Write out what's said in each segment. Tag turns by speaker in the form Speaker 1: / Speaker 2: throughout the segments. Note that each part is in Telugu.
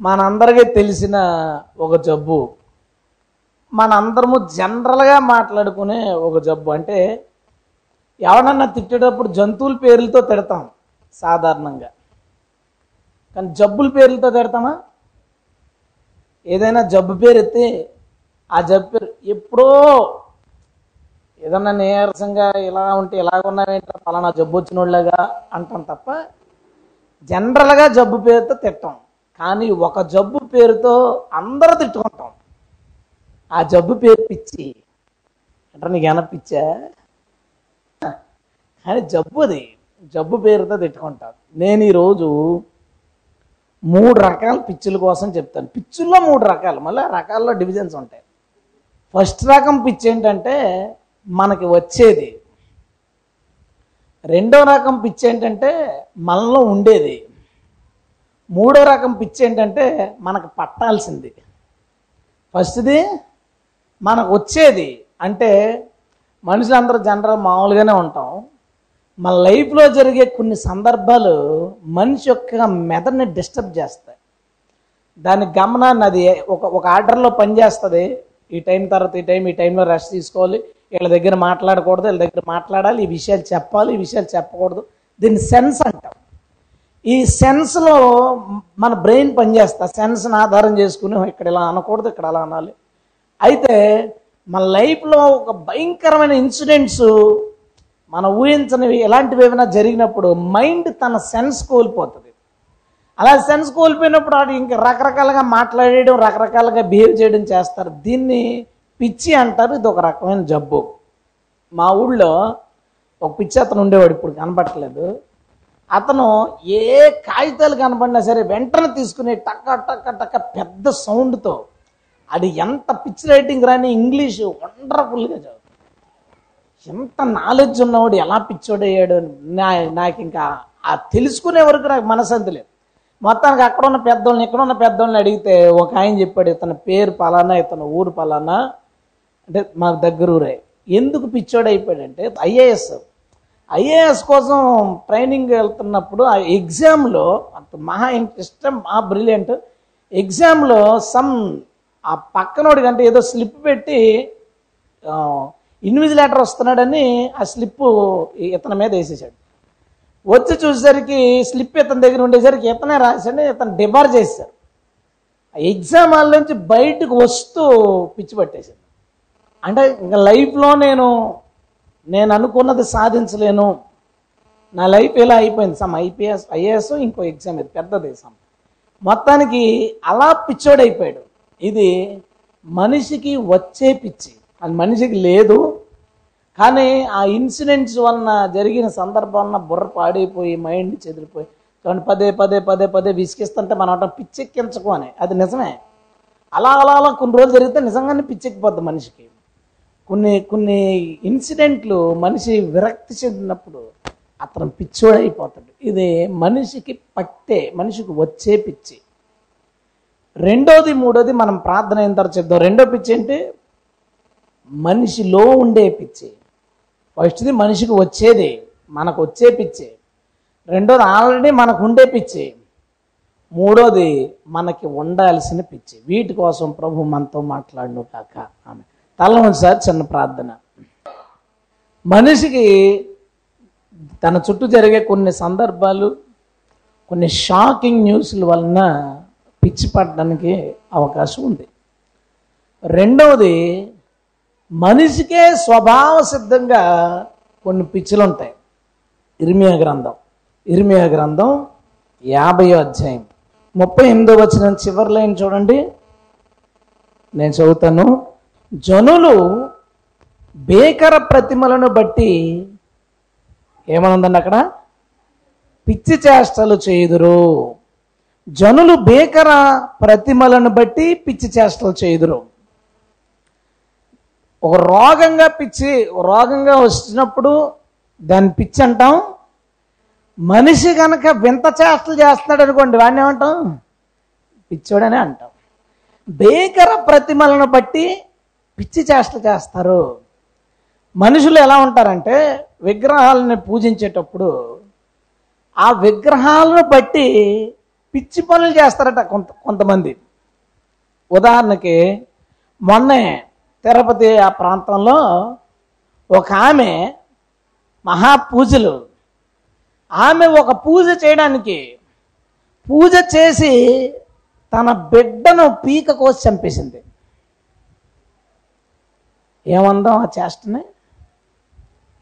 Speaker 1: మనందరికీ తెలిసిన ఒక జబ్బు. మనందరము జనరల్గా మాట్లాడుకునే ఒక జబ్బు. అంటే ఎవడన్నా తిట్టేటప్పుడు జంతువుల పేర్లతో తిడతాం సాధారణంగా. కానీ జబ్బుల పేర్లతో తిడతామా? ఏదైనా జబ్బు పేరు ఎత్తే ఆ జబ్బు పేరు ఎప్పుడో ఏదన్నా నీరసంగా ఇలా ఉంటే ఇలా ఉన్నావేంటో పలానా జబ్బు వచ్చిన వాళ్ళగా అంటాం తప్ప జనరల్గా జబ్బు పేరుతో తిట్టాం. కానీ ఒక జబ్బు పేరుతో అందరూ తిట్టుకుంటాం. ఆ జబ్బు పేరు పిచ్చి. అంటే నీకు ఏమన్నా పిచ్చా? కానీ జబ్బు అది. జబ్బు పేరుతో తిట్టుకుంటాను నేను ఈరోజు మూడు రకాల పిచ్చుల కోసం చెప్తాను. పిచ్చుల్లో మూడు రకాలు. మళ్ళీ రకాల్లో డివిజన్స్ ఉంటాయి. ఫస్ట్ రకం పిచ్చి ఏంటంటే మనకి వచ్చేది. రెండో రకం పిచ్చి ఏంటంటే మనలో ఉండేది. మూడో రకం పిచ్చి ఏంటంటే మనకు పట్టాల్సింది. ఫస్ట్ది మనకు వచ్చేది అంటే మనుషులందరూ జనరల్ మామూలుగానే ఉంటాం. మన లైఫ్లో జరిగే కొన్ని సందర్భాలు మనిషి యొక్క మెదడుని డిస్టర్బ్ చేస్తాయి. దాని గమనాన్ని అది ఒక ఒక ఆర్డర్లో పనిచేస్తుంది. ఈ టైం తర్వాత ఈ టైం ఈ టైంలో రెస్ట్ తీసుకోవాలి. వీళ్ళ దగ్గర మాట్లాడకూడదు వీళ్ళ దగ్గర మాట్లాడాలి. ఈ విషయాలు చెప్పాలి ఈ విషయాలు చెప్పకూడదు. దీన్ని సెన్స్ అంటాం. ఈ సెన్స్లో మన బ్రెయిన్ పనిచేస్తా. సెన్స్ని ఆధారం చేసుకుని ఇక్కడ ఇలా అనకూడదు ఇక్కడ అలా అనాలి. అయితే మన లైఫ్లో ఒక భయంకరమైన ఇన్సిడెంట్స్ మన ఊహించనివి ఎలాంటివి ఏమైనా జరిగినప్పుడు మైండ్ తన సెన్స్ కోల్పోతుంది. అలా సెన్స్ కోల్పోయినప్పుడు వాడు ఇంకా రకరకాలుగా మాట్లాడేయడం రకరకాలుగా బిహేవ్ చేయడం చేస్తారు. దీన్ని పిచ్చి అంటారు ఇది ఒక రకమైన జబ్బు. మా ఊళ్ళో ఒక పిచ్చి అతను ఉండేవాడు ఇప్పుడు కనపట్టలేదు అతను ఏ కాగితాలు కనపడినా సరే వెంటనే తీసుకుని టక్క టక్క టక్క పెద్ద సౌండ్తో అది ఎంత పిచ్ రైటింగ్ రాని ఇంగ్లీష్ వండర్ఫుల్గా చదువు ఎంత నాలెడ్జ్ ఉన్నవాడు ఎలా పిచ్చోడయ్యాడు నా నాకు ఇంకా ఆ తెలుసుకునే వరకు నాకు మనసంత లేదు. మొత్తానికి అక్కడ ఉన్న పెద్దోళ్ళని ఇక్కడ ఉన్న పెద్దోళ్ళని అడిగితే ఒక ఆయన చెప్పాడు ఇతని పేరు పలానా ఇతను ఊరు పలానా? అంటే మాకు దగ్గర ఊరే. ఎందుకు పిచ్చోడైపోయాడంటే ఐఏఎస్ ఐఏఎస్ కోసం ట్రైనింగ్ వెళ్తున్నప్పుడు ఆ ఎగ్జామ్లో అంత మహా ఇంట్రెస్ట్ మహా బ్రిలియంట్ ఎగ్జామ్లో సమ్ ఆ పక్కనోడి కంటే ఏదో స్లిప్ పెట్టి ఇన్విజిలేటర్ వస్తున్నాడని ఆ స్లిప్ ఇతని మీద వేసేసాడు వచ్చి చూసేసరికి స్లిప్ ఇతని దగ్గర ఉండేసరికి ఇతనే రాశాడు ఇతను డిబార్ చేశారు ఆ ఎగ్జామ్ హాల్ నుంచి బయటకు వస్తూ పిచ్చి పట్టేశాడు. అంటే ఇంకా లైఫ్లో నేను నేను అనుకున్నది సాధించలేను. నా లైఫ్ ఇలా అయిపోయింది? సమ్ ఐపీఎస్ ఐఏఎస్ ఇంకో ఎగ్జామ్ ఇది పెద్దది సమ్ మొత్తానికి అలా పిచ్చోడైపోయాడు. ఇది మనిషికి వచ్చే పిచ్చి. అది మనిషికి లేదు. కానీ ఆ ఇన్సిడెంట్స్ వలన జరిగిన సందర్భం బుర్ర పాడైపోయి మైండ్ చెదిరిపోయి కానీ పదే పదే పదే పదే విసిగిస్తుంటే మనం అంటాం పిచ్చెక్కించకు అని. అది నిజమే. అలా అలా అలా కొన్ని రోజులు జరిగితే నిజంగానే పిచ్చెక్కిపోద్ది మనిషికి. కొన్ని కొన్ని ఇన్సిడెంట్లు మనిషి విరక్తి చెందినప్పుడు అతను పిచ్చోడైపోతాడు. ఇది మనిషికి పట్టే మనిషికి వచ్చే పిచ్చి. రెండోది మూడోది మనం ప్రార్థన అయిన తర్వాత చెప్దాం. రెండో పిచ్చి ఏంటి? మనిషిలో ఉండే పిచ్చి. ఫస్ట్ది మనిషికి వచ్చేది మనకు వచ్చే పిచ్చి. రెండోది ఆల్రెడీ మనకు ఉండే పిచ్చి. మూడోది మనకి ఉండాల్సిన పిచ్చి. వీటి కోసం ప్రభు మనతో మాట్లాడును కాక. ఆమె తల సార్ చిన్న ప్రార్థన. మనిషికి తన చుట్టూ జరిగే కొన్ని సందర్భాలు కొన్ని షాకింగ్ న్యూస్ల వలన పిచ్చి పడడానికి అవకాశం ఉంది. రెండవది మనిషికే స్వభావ సిద్ధంగా కొన్ని పిచ్చులు ఉంటాయి ఇర్మియా గ్రంథం. ఇర్మియా గ్రంథం యాభై అధ్యాయం. ముప్పై ఎనిమిదో వచ్చిన చివరి లైన్ చూడండి. నేను చదువుతాను. జనులు బేకర ప్రతిమలను బట్టి ఏమనుందండి అక్కడ? పిచ్చి చేష్టలు చేయుదురు. జనులు బేకర ప్రతిమలను బట్టి పిచ్చి చేష్టలు చేయుదురు. ఒక రోగంగా పిచ్చి రోగంగా వచ్చినప్పుడు దాన్ని పిచ్చి అంటాం. మనిషి కనుక వింత చేష్టలు చేస్తున్నాడు అనుకోండి వాడిని ఏమంటాం? పిచ్చోడనే అంటాం. బేకర ప్రతిమలను బట్టి పిచ్చి చేష్టలు చేస్తారు. మనుషులు ఎలా ఉంటారంటే విగ్రహాలని పూజించేటప్పుడు ఆ విగ్రహాలను బట్టి పిచ్చి పనులు చేస్తారట కొంత కొంతమంది. ఉదాహరణకి మొన్నే తిరుపతి ఆ ప్రాంతంలో ఒక ఆమె మహాపూజలు. ఆమె ఒక పూజ చేయడానికి పూజ చేసి తన బిడ్డను పీక కోసి చంపేసింది. ఏమందాం ఆ చేష్టని?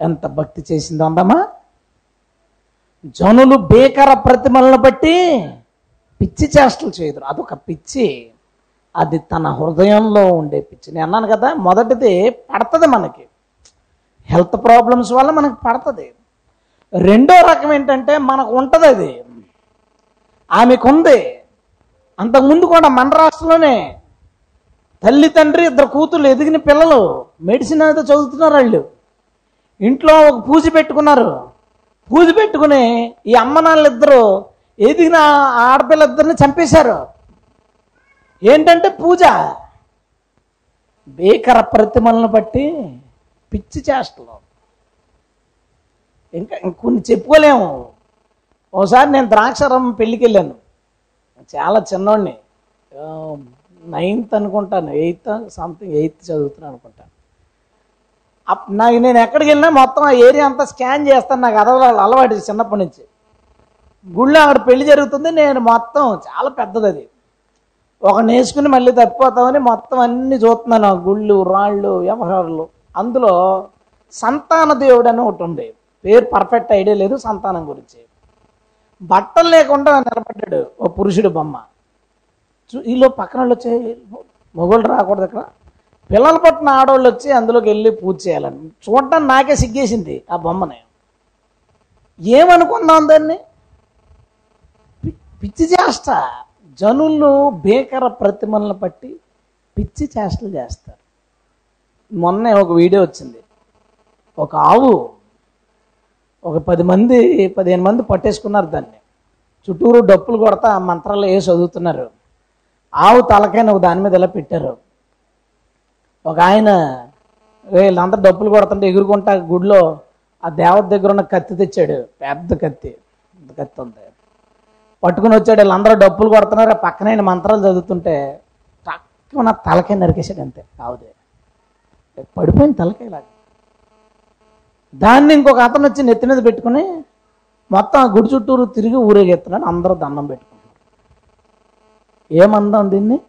Speaker 1: ఎంత భక్తి చేసిందో అందామా? జనులు బేకర ప్రతిమలను బట్టి పిచ్చి చేష్టలు చేయదు అదొక పిచ్చి. అది తన హృదయంలో ఉండే పిచ్చి. నేను అన్నాను కదా మొదటిది పడుతుంది మనకి. హెల్త్ ప్రాబ్లమ్స్ వల్ల మనకి పడుతుంది. రెండో రకం ఏంటంటే మనకు ఉంటుంది అది. ఆమెకు ఉంది అంతకుముందు కూడా మన రాష్ట్రంలోనే తల్లి తండ్రి ఇద్దరు కూతుర్లు ఎదిగిన పిల్లలు మెడిసిన్ అయితే చదువుతున్నారు వాళ్ళు. ఇంట్లో ఒక పూజ పెట్టుకున్నారు. పూజ పెట్టుకుని ఈ అమ్మ నాన్నలిద్దరూ ఎదిగిన ఆడపిల్లిద్దరిని చంపేశారు. ఏంటంటే పూజ? భీకర ప్రతిమలను బట్టి పిచ్చి చేష్టలు. ఇంకా ఇంకొన్ని చెప్పుకోలేము. ఒకసారి నేను ద్రాక్షారం పెళ్ళికి వెళ్ళాను చాలా చిన్నోడిని. నైన్త్ అనుకుంటాను ఎయిత్ సంథింగ్ ఎయిత్ చదువుతున్నాను అనుకుంటాను. అప్ నాకు నేను ఎక్కడికి వెళ్ళినా మొత్తం ఆ ఏరియా అంతా స్కాన్ చేస్తాను నాకు అదవాళ్ళు అలవాటు చిన్నప్పటి నుంచి. గుళ్ళో అక్కడ పెళ్ళి జరుగుతుంది నేను మొత్తం చాలా పెద్దది అది. ఒక నేసుకుని మళ్ళీ తప్పిపోతామని మొత్తం అన్ని చూస్తున్నాను గుళ్ళు రాళ్ళు వ్యవహారాలు. అందులో సంతాన దేవుడు అని ఒకటి ఉండే పేరు పర్ఫెక్ట్ ఐడియా లేదు సంతానం గురించి. బట్టలు లేకుండా నిలబడ్డాడు ఓ పురుషుడు బొమ్మ. చూ- ఈలో పక్కన వాళ్ళు వచ్చి మొగోళ్ళు రాకూడదు ఇక్కడ పిల్లలు పట్టిన ఆడవాళ్ళు వచ్చి అందులోకి వెళ్ళి పూజ చేయాలని. చూడటం నాకే సిగ్గేసింది ఆ బొమ్మని. ఏమనుకున్నాం దాన్ని? పిచ్చి చేష్ట జనులు భీకర ప్రతిమలను పట్టి పిచ్చి చేష్టలు చేస్తారు. మొన్నే ఒక వీడియో వచ్చింది. ఒక ఆవు ఒక పది మంది పదిహేను మంది పట్టేసుకున్నారు దాన్ని. చుట్టూరు డప్పులు కొడతా మంత్రాలు ఏ చదువుతున్నారు. ఆవు తలకైన ఒక దాని మీద ఇలా పెట్టారు. ఒక ఆయన వీళ్ళందరూ డప్పులు కొడుతుంటే ఎగురుకుంటా గుడిలో ఆ దేవత దగ్గర ఉన్న కత్తి తెచ్చాడు. పెద్ద కత్తి. పెద్ద కత్తి ఉంది. పట్టుకుని వచ్చాడు. వీళ్ళందరూ డప్పులు కొడుతున్నారు. ఆ పక్కన ఆయన మంత్రాలు చదువుతుంటే టక్కున తలకాయ నరికేశాడు అంతే ఆవుదే. పడిపోయిన తలకాయ తలకాయలాగా దాన్ని ఇంకొక అతను వచ్చి నెత్తి మీద పెట్టుకుని మొత్తం ఆ గుడి చుట్టూరు తిరిగి ఊరేగెత్తున్నాడు అందరూ దండం పెట్టుకున్నారు. ఏమందాం దీన్ని?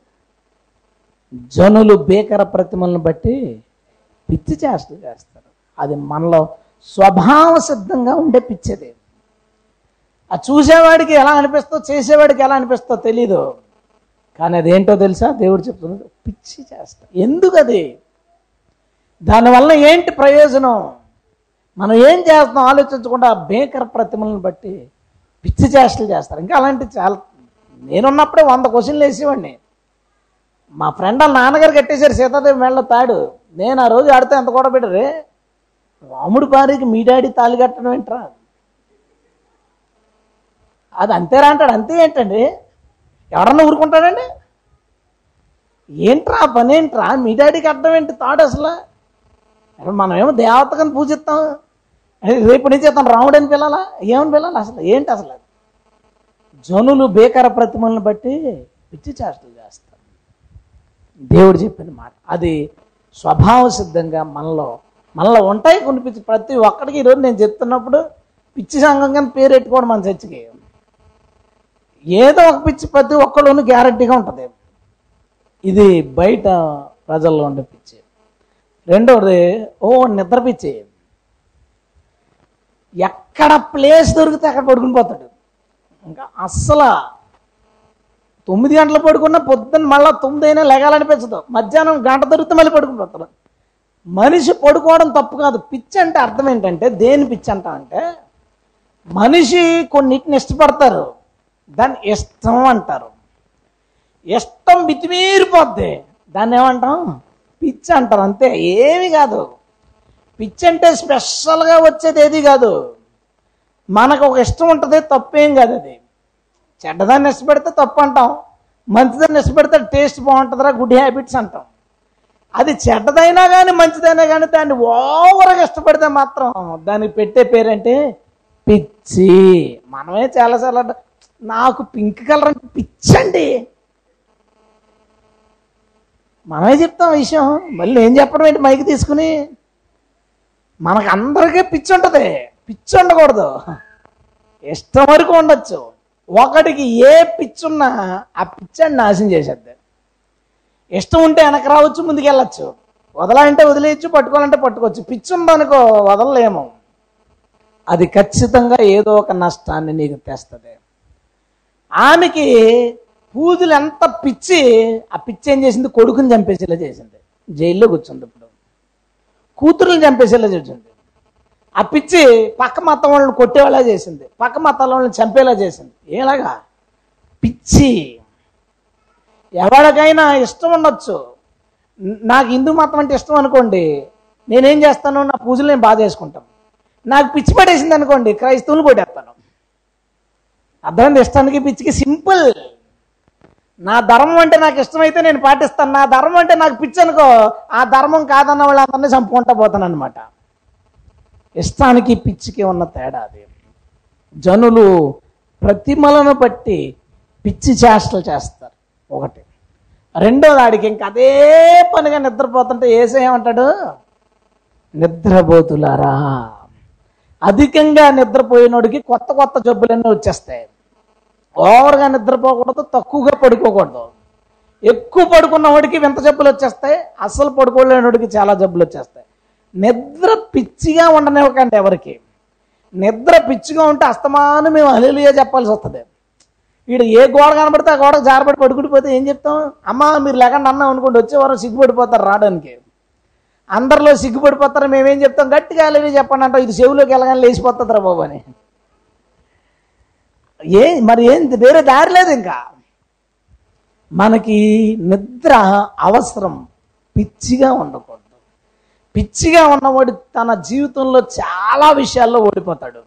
Speaker 1: జనులు భీకర ప్రతిమలను బట్టి పిచ్చి చేష్టలు చేస్తారు. అది మనలో స్వభావ సిద్ధంగా ఉండే పిచ్చిది. ఆ చూసేవాడికి ఎలా అనిపిస్తో చేసేవాడికి ఎలా అనిపిస్తో తెలీదు. కానీ అదేంటో తెలుసా? దేవుడు చెప్తున్నాడు పిచ్చి చేస్తా ఎందుకు అది దానివల్ల ఏంటి ప్రయోజనం? మనం ఏం చేస్తున్నాం? ఆలోచించకుండా భీకర ప్రతిమలను బట్టి పిచ్చి చేష్టలు చేస్తారు. ఇంకా అలాంటి చాలా నేనున్నప్పుడే వంద క్వశ్చన్లు వేసేవాడిని. మా ఫ్రెండ్ వాళ్ళ నాన్నగారు కట్టేశారు సీతాదేవి మెళ్ళ తాడు. నేను ఆ రోజు ఆడితే ఎంత కూడా పెట్టరే. రాముడి భార్యకి మీ డాడీ తాళి కట్టడం ఏంట్రా? అది అంతేరా అంటాడు. అంతే ఏంటండి? ఎవరన్నా ఊరుకుంటాడండి? ఏంట్రా పనేంట్రా? మీ డాడీకి అర్థం ఏంటి తాడు అసలు? మనమేమో దేవతకని పూజిస్తాం. రేపు నుంచి అతను రాముడని పిల్లాలా ఏమని పిల్లాలి అసలు? ఏంటి అసలు జనులు బేకర ప్రతిమలను బట్టి పిచ్చి చేష్టలు చేస్తారు. దేవుడు చెప్పిన మాట. అది స్వభావ సిద్ధంగా మనలో మనలో ఉంటాయి కొన్ని పిచ్చి ప్రతి ఒక్కడికి ఈరోజు నేను చెప్తున్నప్పుడు పిచ్చి సంఘం కానీ పేరు పెట్టుకోవడం మన చర్చికి. ఏదో ఒక పిచ్చి ప్రతి ఒక్కళ్ళలోనూ గ్యారంటీగా ఉంటుంది. ఇది బయట ప్రజల్లో ఉండే పిచ్చి. రెండవది ఓ నిద్ర పిచ్చి. ఎక్కడ ప్లేస్ దొరికితే అక్కడ పడుకుని పోతాడు. ఇంకా అస్సలు తొమ్మిది గంటలు పడుకున్నా పొద్దున్న మళ్ళీ తొమ్మిది అయినా లెగాలనిపించదు. మధ్యాహ్నం గంట దొరికితే మళ్ళీ పడుకుని పోతాడు మనిషి పడుకోవడం తప్పు కాదు. పిచ్చి అంటే అర్థం ఏంటంటే దేని పిచ్చి అంట అంటే మనిషి కొన్నిటిని ఇష్టపడతారు. దాన్ని ఇష్టం అంటారు. ఇష్టం మితిమీరిపోద్ది దాన్ని ఏమంటాం? పిచ్చి అంటారు. అంతే. ఏమి కాదు. పిచ్చి అంటే స్పెషల్గా వచ్చేది ఏది కాదు. మనకు ఒక ఇష్టం ఉంటుంది తప్పేం కాదు అది. చెడ్డదాన్ని ఇష్టపడితే తప్పు అంటాం మంచిదాన్ని ఇష్టపడితే టేస్ట్ బాగుంటుందిరా గుడ్ హ్యాబిట్స్ అంటాం. అది చెడ్డదైనా కానీ మంచిదైనా కానీ దాన్ని ఓవర్గా ఇష్టపడితే మాత్రం దానికి పెట్టే పేరంటే? పిచ్చి. మనమే చాలాసార్లు నాకు పింక్ కలర్ అంటే పిచ్చండి. మనమే చెప్తాం విషయం. మళ్ళీ ఏం చెప్పడం ఏంటి మైకి తీసుకుని? మనకు అందరికీ పిచ్చి ఉంటుంది పిచ్చి ఉండకూడదు. ఇష్టం వరకు ఉండొచ్చు. ఒకటికి ఏ పిచ్చి ఉన్నా ఆ పిచ్చాన్ని నాశనం చేసేద్ది. ఇష్టం ఉంటే వెనక రావచ్చు ముందుకెళ్ళచ్చు. వదలాలంటే వదిలేయచ్చు పట్టుకోవాలంటే పట్టుకోవచ్చు. పిచ్చి ఉందనుకో వదలలేము. అది ఖచ్చితంగా ఏదో ఒక నష్టాన్ని నీకు తెస్తుంది. ఆమెకి పూజలు ఎంత పిచ్చి ఆ పిచ్చి ఏం చేసింది? కొడుకుని చంపేసేలా చేసింది. జైల్లో కూర్చుంది ఇప్పుడు. కూతురుని చంపేసేలా చేసింది. ఆ పిచ్చి పక్క మతం వాళ్ళని కొట్టేలా చేసింది. పక్క మతాల వాళ్ళని చంపేలా చేసింది. ఏలాగా? పిచ్చి. ఎవరికైనా ఇష్టం ఉండొచ్చు. నాకు హిందూ మతం అంటే ఇష్టం అనుకోండి నేనేం చేస్తాను నా పూజలు నేను బాగా చేసుకుంటాను. నాకు పిచ్చి పడేసింది అనుకోండి క్రైస్తవులు కొట్టేస్తాను. అర్థమైంది? ఇష్టానికి పిచ్చికి సింపుల్. నా ధర్మం అంటే నాకు ఇష్టమైతే నేను పాటిస్తాను. నా ధర్మం అంటే నాకు పిచ్చి అనుకో ఆ ధర్మం కాదన్న వాళ్ళందరినీ చంపుకుంటా పోతాను అనమాట ఇష్టానికి పిచ్చికి ఉన్న తేడా అది. జనులు ప్రతిమలను బట్టి పిచ్చి చేష్టలు చేస్తారు. ఒకటి. రెండో దాడికి ఇంక అదే పనిగా నిద్రపోతుంటే ఏసేమంటాడు నిద్రపోతులారా. అధికంగా నిద్రపోయినోడికి కొత్త కొత్త జబ్బులన్నీ వచ్చేస్తాయి. ఓవర్గా నిద్రపోకూడదు తక్కువగా పడుకోకూడదు. ఎక్కువ పడుకున్న వాడికి వింత జబ్బులు వచ్చేస్తాయి అసలు పడుకోలేనివాడికి చాలా జబ్బులు వచ్చేస్తాయి. నిద్ర పిచ్చిగా ఉండనివ్వకండి ఎవరికి. నిద్ర పిచ్చిగా ఉంటే అస్తమానం మేము అలీలుగా చెప్పాల్సి వస్తుంది. వీడు ఏ గోడ కనబడితే ఆ గోడకు జారబడి పడుకుండిపోతే ఏం చెప్తాం? అమ్మ మీరు లేకుండా అన్నాం అనుకోండి వచ్చేవారు సిగ్గుపడిపోతారు రావడానికి. అందరిలో సిగ్గుపడిపోతారు మేమేం చెప్తాం? గట్టిగా అలీలు చెప్పండి అంటాం ఇది చెవులోకి వెళ్ళగానే లేచిపోతుందిరా బాబు అని. ఏ మరి ఏం వేరే దారి లేదు ఇంకా. మనకి నిద్ర అవసరం పిచ్చిగా ఉండకూడదు. పిచ్చిగా ఉన్నవాడు తన జీవితంలో చాలా విషయాల్లో ఓడిపోతాడు.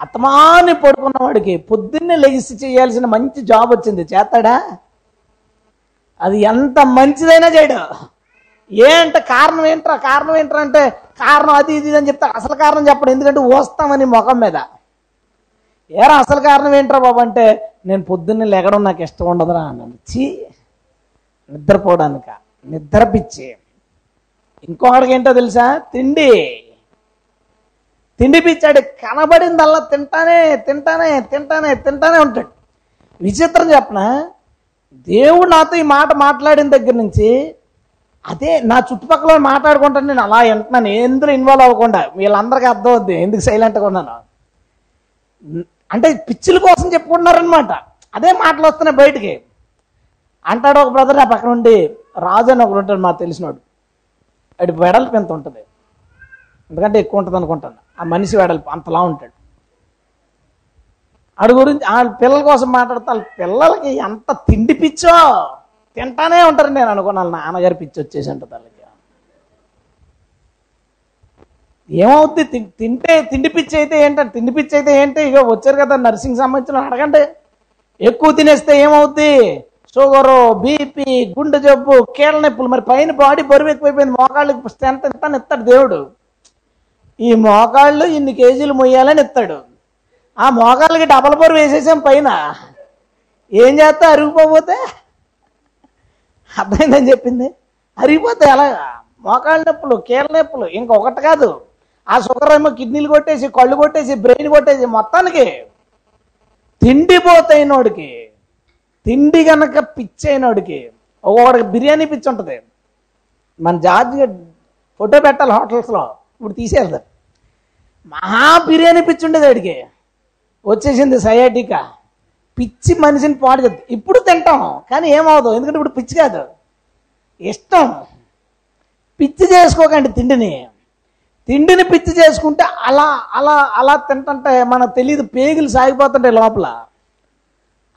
Speaker 1: అతమాని పడుకున్నవాడికి పొద్దున్నే లెగిసి చేయాల్సిన మంచి జాబ్ వచ్చింది. చేస్తాడా? అది ఎంత మంచిదైనా చేయడు. ఏంట కారణం ఏంట్రా? కారణం ఏంట్రా అంటే కారణం అది ఇది అని చెప్తాడు. అసలు కారణం చెప్పడు. ఎందుకంటే వస్తామని ముఖం మీద. ఏరా అసలు కారణం ఏంట్రా బాబు అంటే నేను పొద్దున్నే లెగడం నాకు ఇష్టం ఉండదురా అన్నాను చీ నిద్రపోవడానిక. నిద్ర పిచ్చి. ఇంకొకడికి ఏంటో తెలుసా? తిండి. తిండి పిచ్చాడు కనబడిందల్లా తింటానే తింటానే తింటానే తింటానే ఉంటాడు. విచిత్రం చెప్పనా? దేవుడు నాతో ఈ మాట మాట్లాడిన దగ్గర నుంచి అదే నా చుట్టుపక్కల మాట్లాడుకుంటాను నేను అలా వింటున్నాను. ఎందులో ఇన్వాల్వ్ అవ్వకుండా వీళ్ళందరికీ అర్థం అవుద్ది. ఎందుకు సైలెంట్గా ఉన్నాను? అంటే పిచ్చిల కోసం చెప్పుకుంటున్నారనమాట అదే మాటలు వస్తున్నాయి బయటికి. అంటాడు ఒక బ్రదర్ నా పక్కన ఉండి రాజు అని ఒకడు ఉంటాడు మాకు తెలిసినోడు. అడి వెడల్పు ఎంత ఉంటుంది? ఎందుకంటే ఎక్కువ ఉంటుంది అనుకుంటాను. ఆ మనిషి వెడల్పు అంతలా ఉంటాడు. ఆడు గురించి ఆ పిల్లల కోసం మాట్లాడితే వాళ్ళ పిల్లలకి ఎంత తిండి పిచ్చో తింటానే ఉంటారు నేను అనుకున్నాను. నాన్నగారి పిచ్చి వచ్చేసి ఉంటుంది వాళ్ళకి ఏమవుద్ది? తి- తింటే తిండి పిచ్చి అయితే ఏంటంటే తిండి పిచ్చి అయితే ఏంటి? ఇక వచ్చారు కదా నర్సింగ్ సంబంధించిన అడగండి. ఎక్కువ తినేస్తే ఏమవుద్ది? షుగరు బీపీ గుండె జబ్బు కీళ్ళ నొప్పులు. మరి పైన బాడీ బరువు ఎక్కువైపోయింది. మోకాళ్ళకి ఎంత ఎంత ఇస్తాడు దేవుడు. ఈ మోకాళ్ళు ఇన్ని కేజీలు మొయ్యాలని ఇస్తాడు ఆ మోకాళ్ళకి డబల్ బరువు వేసేసాం పైన. ఏం చేస్తా? అరిగిపోతే? అర్థమైందని చెప్పింది. అరిగిపోతే ఎలాగా మోకాళ్ళ నొప్పులు కీళ్ళ నొప్పులు ఇంకొకటి కాదు. ఆ షుగర్ ఏమో కిడ్నీలు కొట్టేసి కళ్ళు కొట్టేసి బ్రెయిన్ కొట్టేసి మొత్తానికి తిండిపోతైనోడికి తిండి గనక పిచ్చైనోడికి ఒక్కొక్కడికి బిర్యానీ పిచ్చి ఉంటుంది మన జార్జిగా ఫోటో పెట్టాలి హోటల్స్లో. ఇప్పుడు తీసేద్దాం. మహా బిర్యానీ పిచ్చి ఉండేది వాడికి వచ్చేసింది సయాటిక. పిచ్చి మనిషిని పాడు చేద్ది. ఇప్పుడు తింటాం కానీ ఏమవుదు ఎందుకంటే ఇప్పుడు పిచ్చి కాదు. ఇష్టం. పిచ్చి చేసుకోకండి తిండిని. తిండిని పిచ్చి చేసుకుంటే అలా అలా అలా తింటుంటే మనకు తెలియదు పేగులు సాగిపోతుంటాయి లోపల.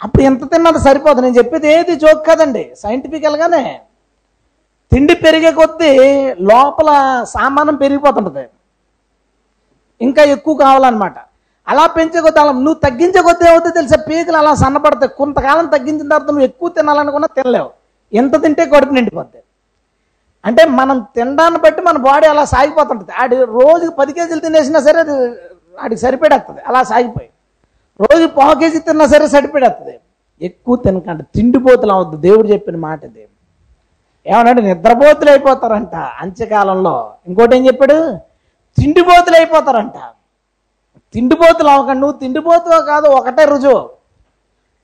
Speaker 1: అప్పుడు ఎంత తిన్నది సరిపోదు. నేను చెప్పేది ఏది జోక్ కదండి. సైంటిఫికల్గానే తిండి పెరిగే కొద్దీ లోపల సామానం పెరిగిపోతుంటుంది. ఇంకా ఎక్కువ కావాలన్నమాట. అలా పెంచే కొద్దీ అలా నువ్వు తగ్గించే కొద్దీ ఏమవుతుంది తెలుసా? పీకలు అలా సన్నపడతాయి కొంతకాలం తగ్గించిన తర్వాత నువ్వు ఎక్కువ తినాలనుకున్నా తినలేవు. ఎంత తింటే కడుపు నిండిపోద్ది. అంటే మనం తినడాన్ని బట్టి మన బాడీ అలా సాగిపోతుంటుంది. ఆడి రోజుకి పది కేజీలు తినేసినా సరే అది ఆడికి సరిపడేస్తుంది అలా సాగిపోయి. రోజు పావు కేజీ తిన్నా సరే సరిపడేస్తుంది ఎక్కువ తినకంట తిండిపోతులు అవద్దు. దేవుడు చెప్పిన మాట ఇది ఏమన్నాడు? నిద్రపోతులు అయిపోతారంట అంత్యకాలంలో. ఇంకోటి ఏం చెప్పాడు? తిండిపోతులు అయిపోతారంట. తిండిపోతులు అవ్వకండి. నువ్వు తిండిపోతువో కాదు ఒకటే రుజువు.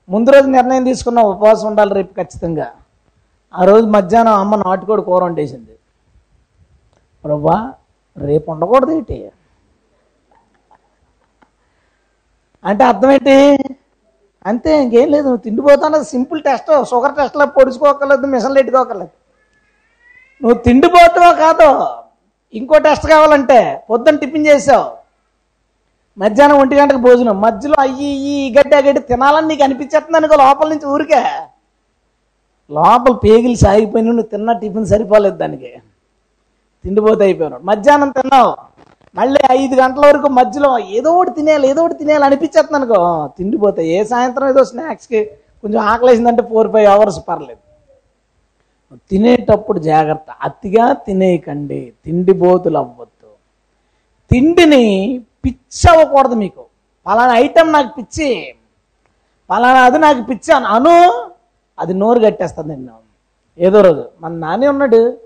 Speaker 1: ముందు రోజు నిర్ణయం తీసుకున్న ఉపవాసం ఉండాలి రేపు ఖచ్చితంగా. ఆ రోజు మధ్యాహ్నం అమ్మ నాటుకోడి కూర వండేసింది. ప్రభా రేపు ఉండకూడదు ఏంటి? అంటే అర్థం ఏంటి అంతే ఇంకేం లేదు. నువ్వు తిండిపోతాను సింపుల్ టెస్ట్ షుగర్ టెస్ట్లో పొడుచుకోకర్లేదు మిషన్లు ఎట్టుకోకర్లేదు నువ్వు తిండిపోతావో కాదో ఇంకో టెస్ట్ కావాలంటే పొద్దున్న టిఫిన్ చేసావు. మధ్యాహ్నం ఒంటి గంటకు భోజనం. మధ్యలో అయ్యి ఈ గడ్డి ఆ గడ్డి తినాలని నీకు అనిపించేస్తుంది అనుకో లోపల నుంచి ఊరికే. లోపల పేగిలి సాగిపోయిన నువ్వు తిన్న టిఫిన్ సరిపోలేదు దానికి. తిండిపోతే అయిపోయినాడు మధ్యాహ్నం తిన్నావు. మళ్ళీ ఐదు గంటల వరకు మధ్యలో ఏదో ఒకటి తినేయాలి ఏదో ఒకటి తినేయాలి అనిపించేస్తుంది అనుకో. తిండిపోతే ఏ సాయంత్రం ఏదో స్నాక్స్కి కొంచెం ఆకలేసిందంటే ఫోర్ ఫైవ్ అవర్స్ పర్లేదు. తినేటప్పుడు జాగ్రత్త అతిగా తినేయకండి. తిండిబోతులు అవ్వద్దు. తిండిని పిచ్చి అవ్వకూడదు మీకు. పలానా ఐటెం నాకు పిచ్చి పలానా అది నాకు పిచ్చి అని అను అది నోరు కట్టేస్తుంది నిన్ను. ఏదో రోజు. మన నాని ఉన్నాడు.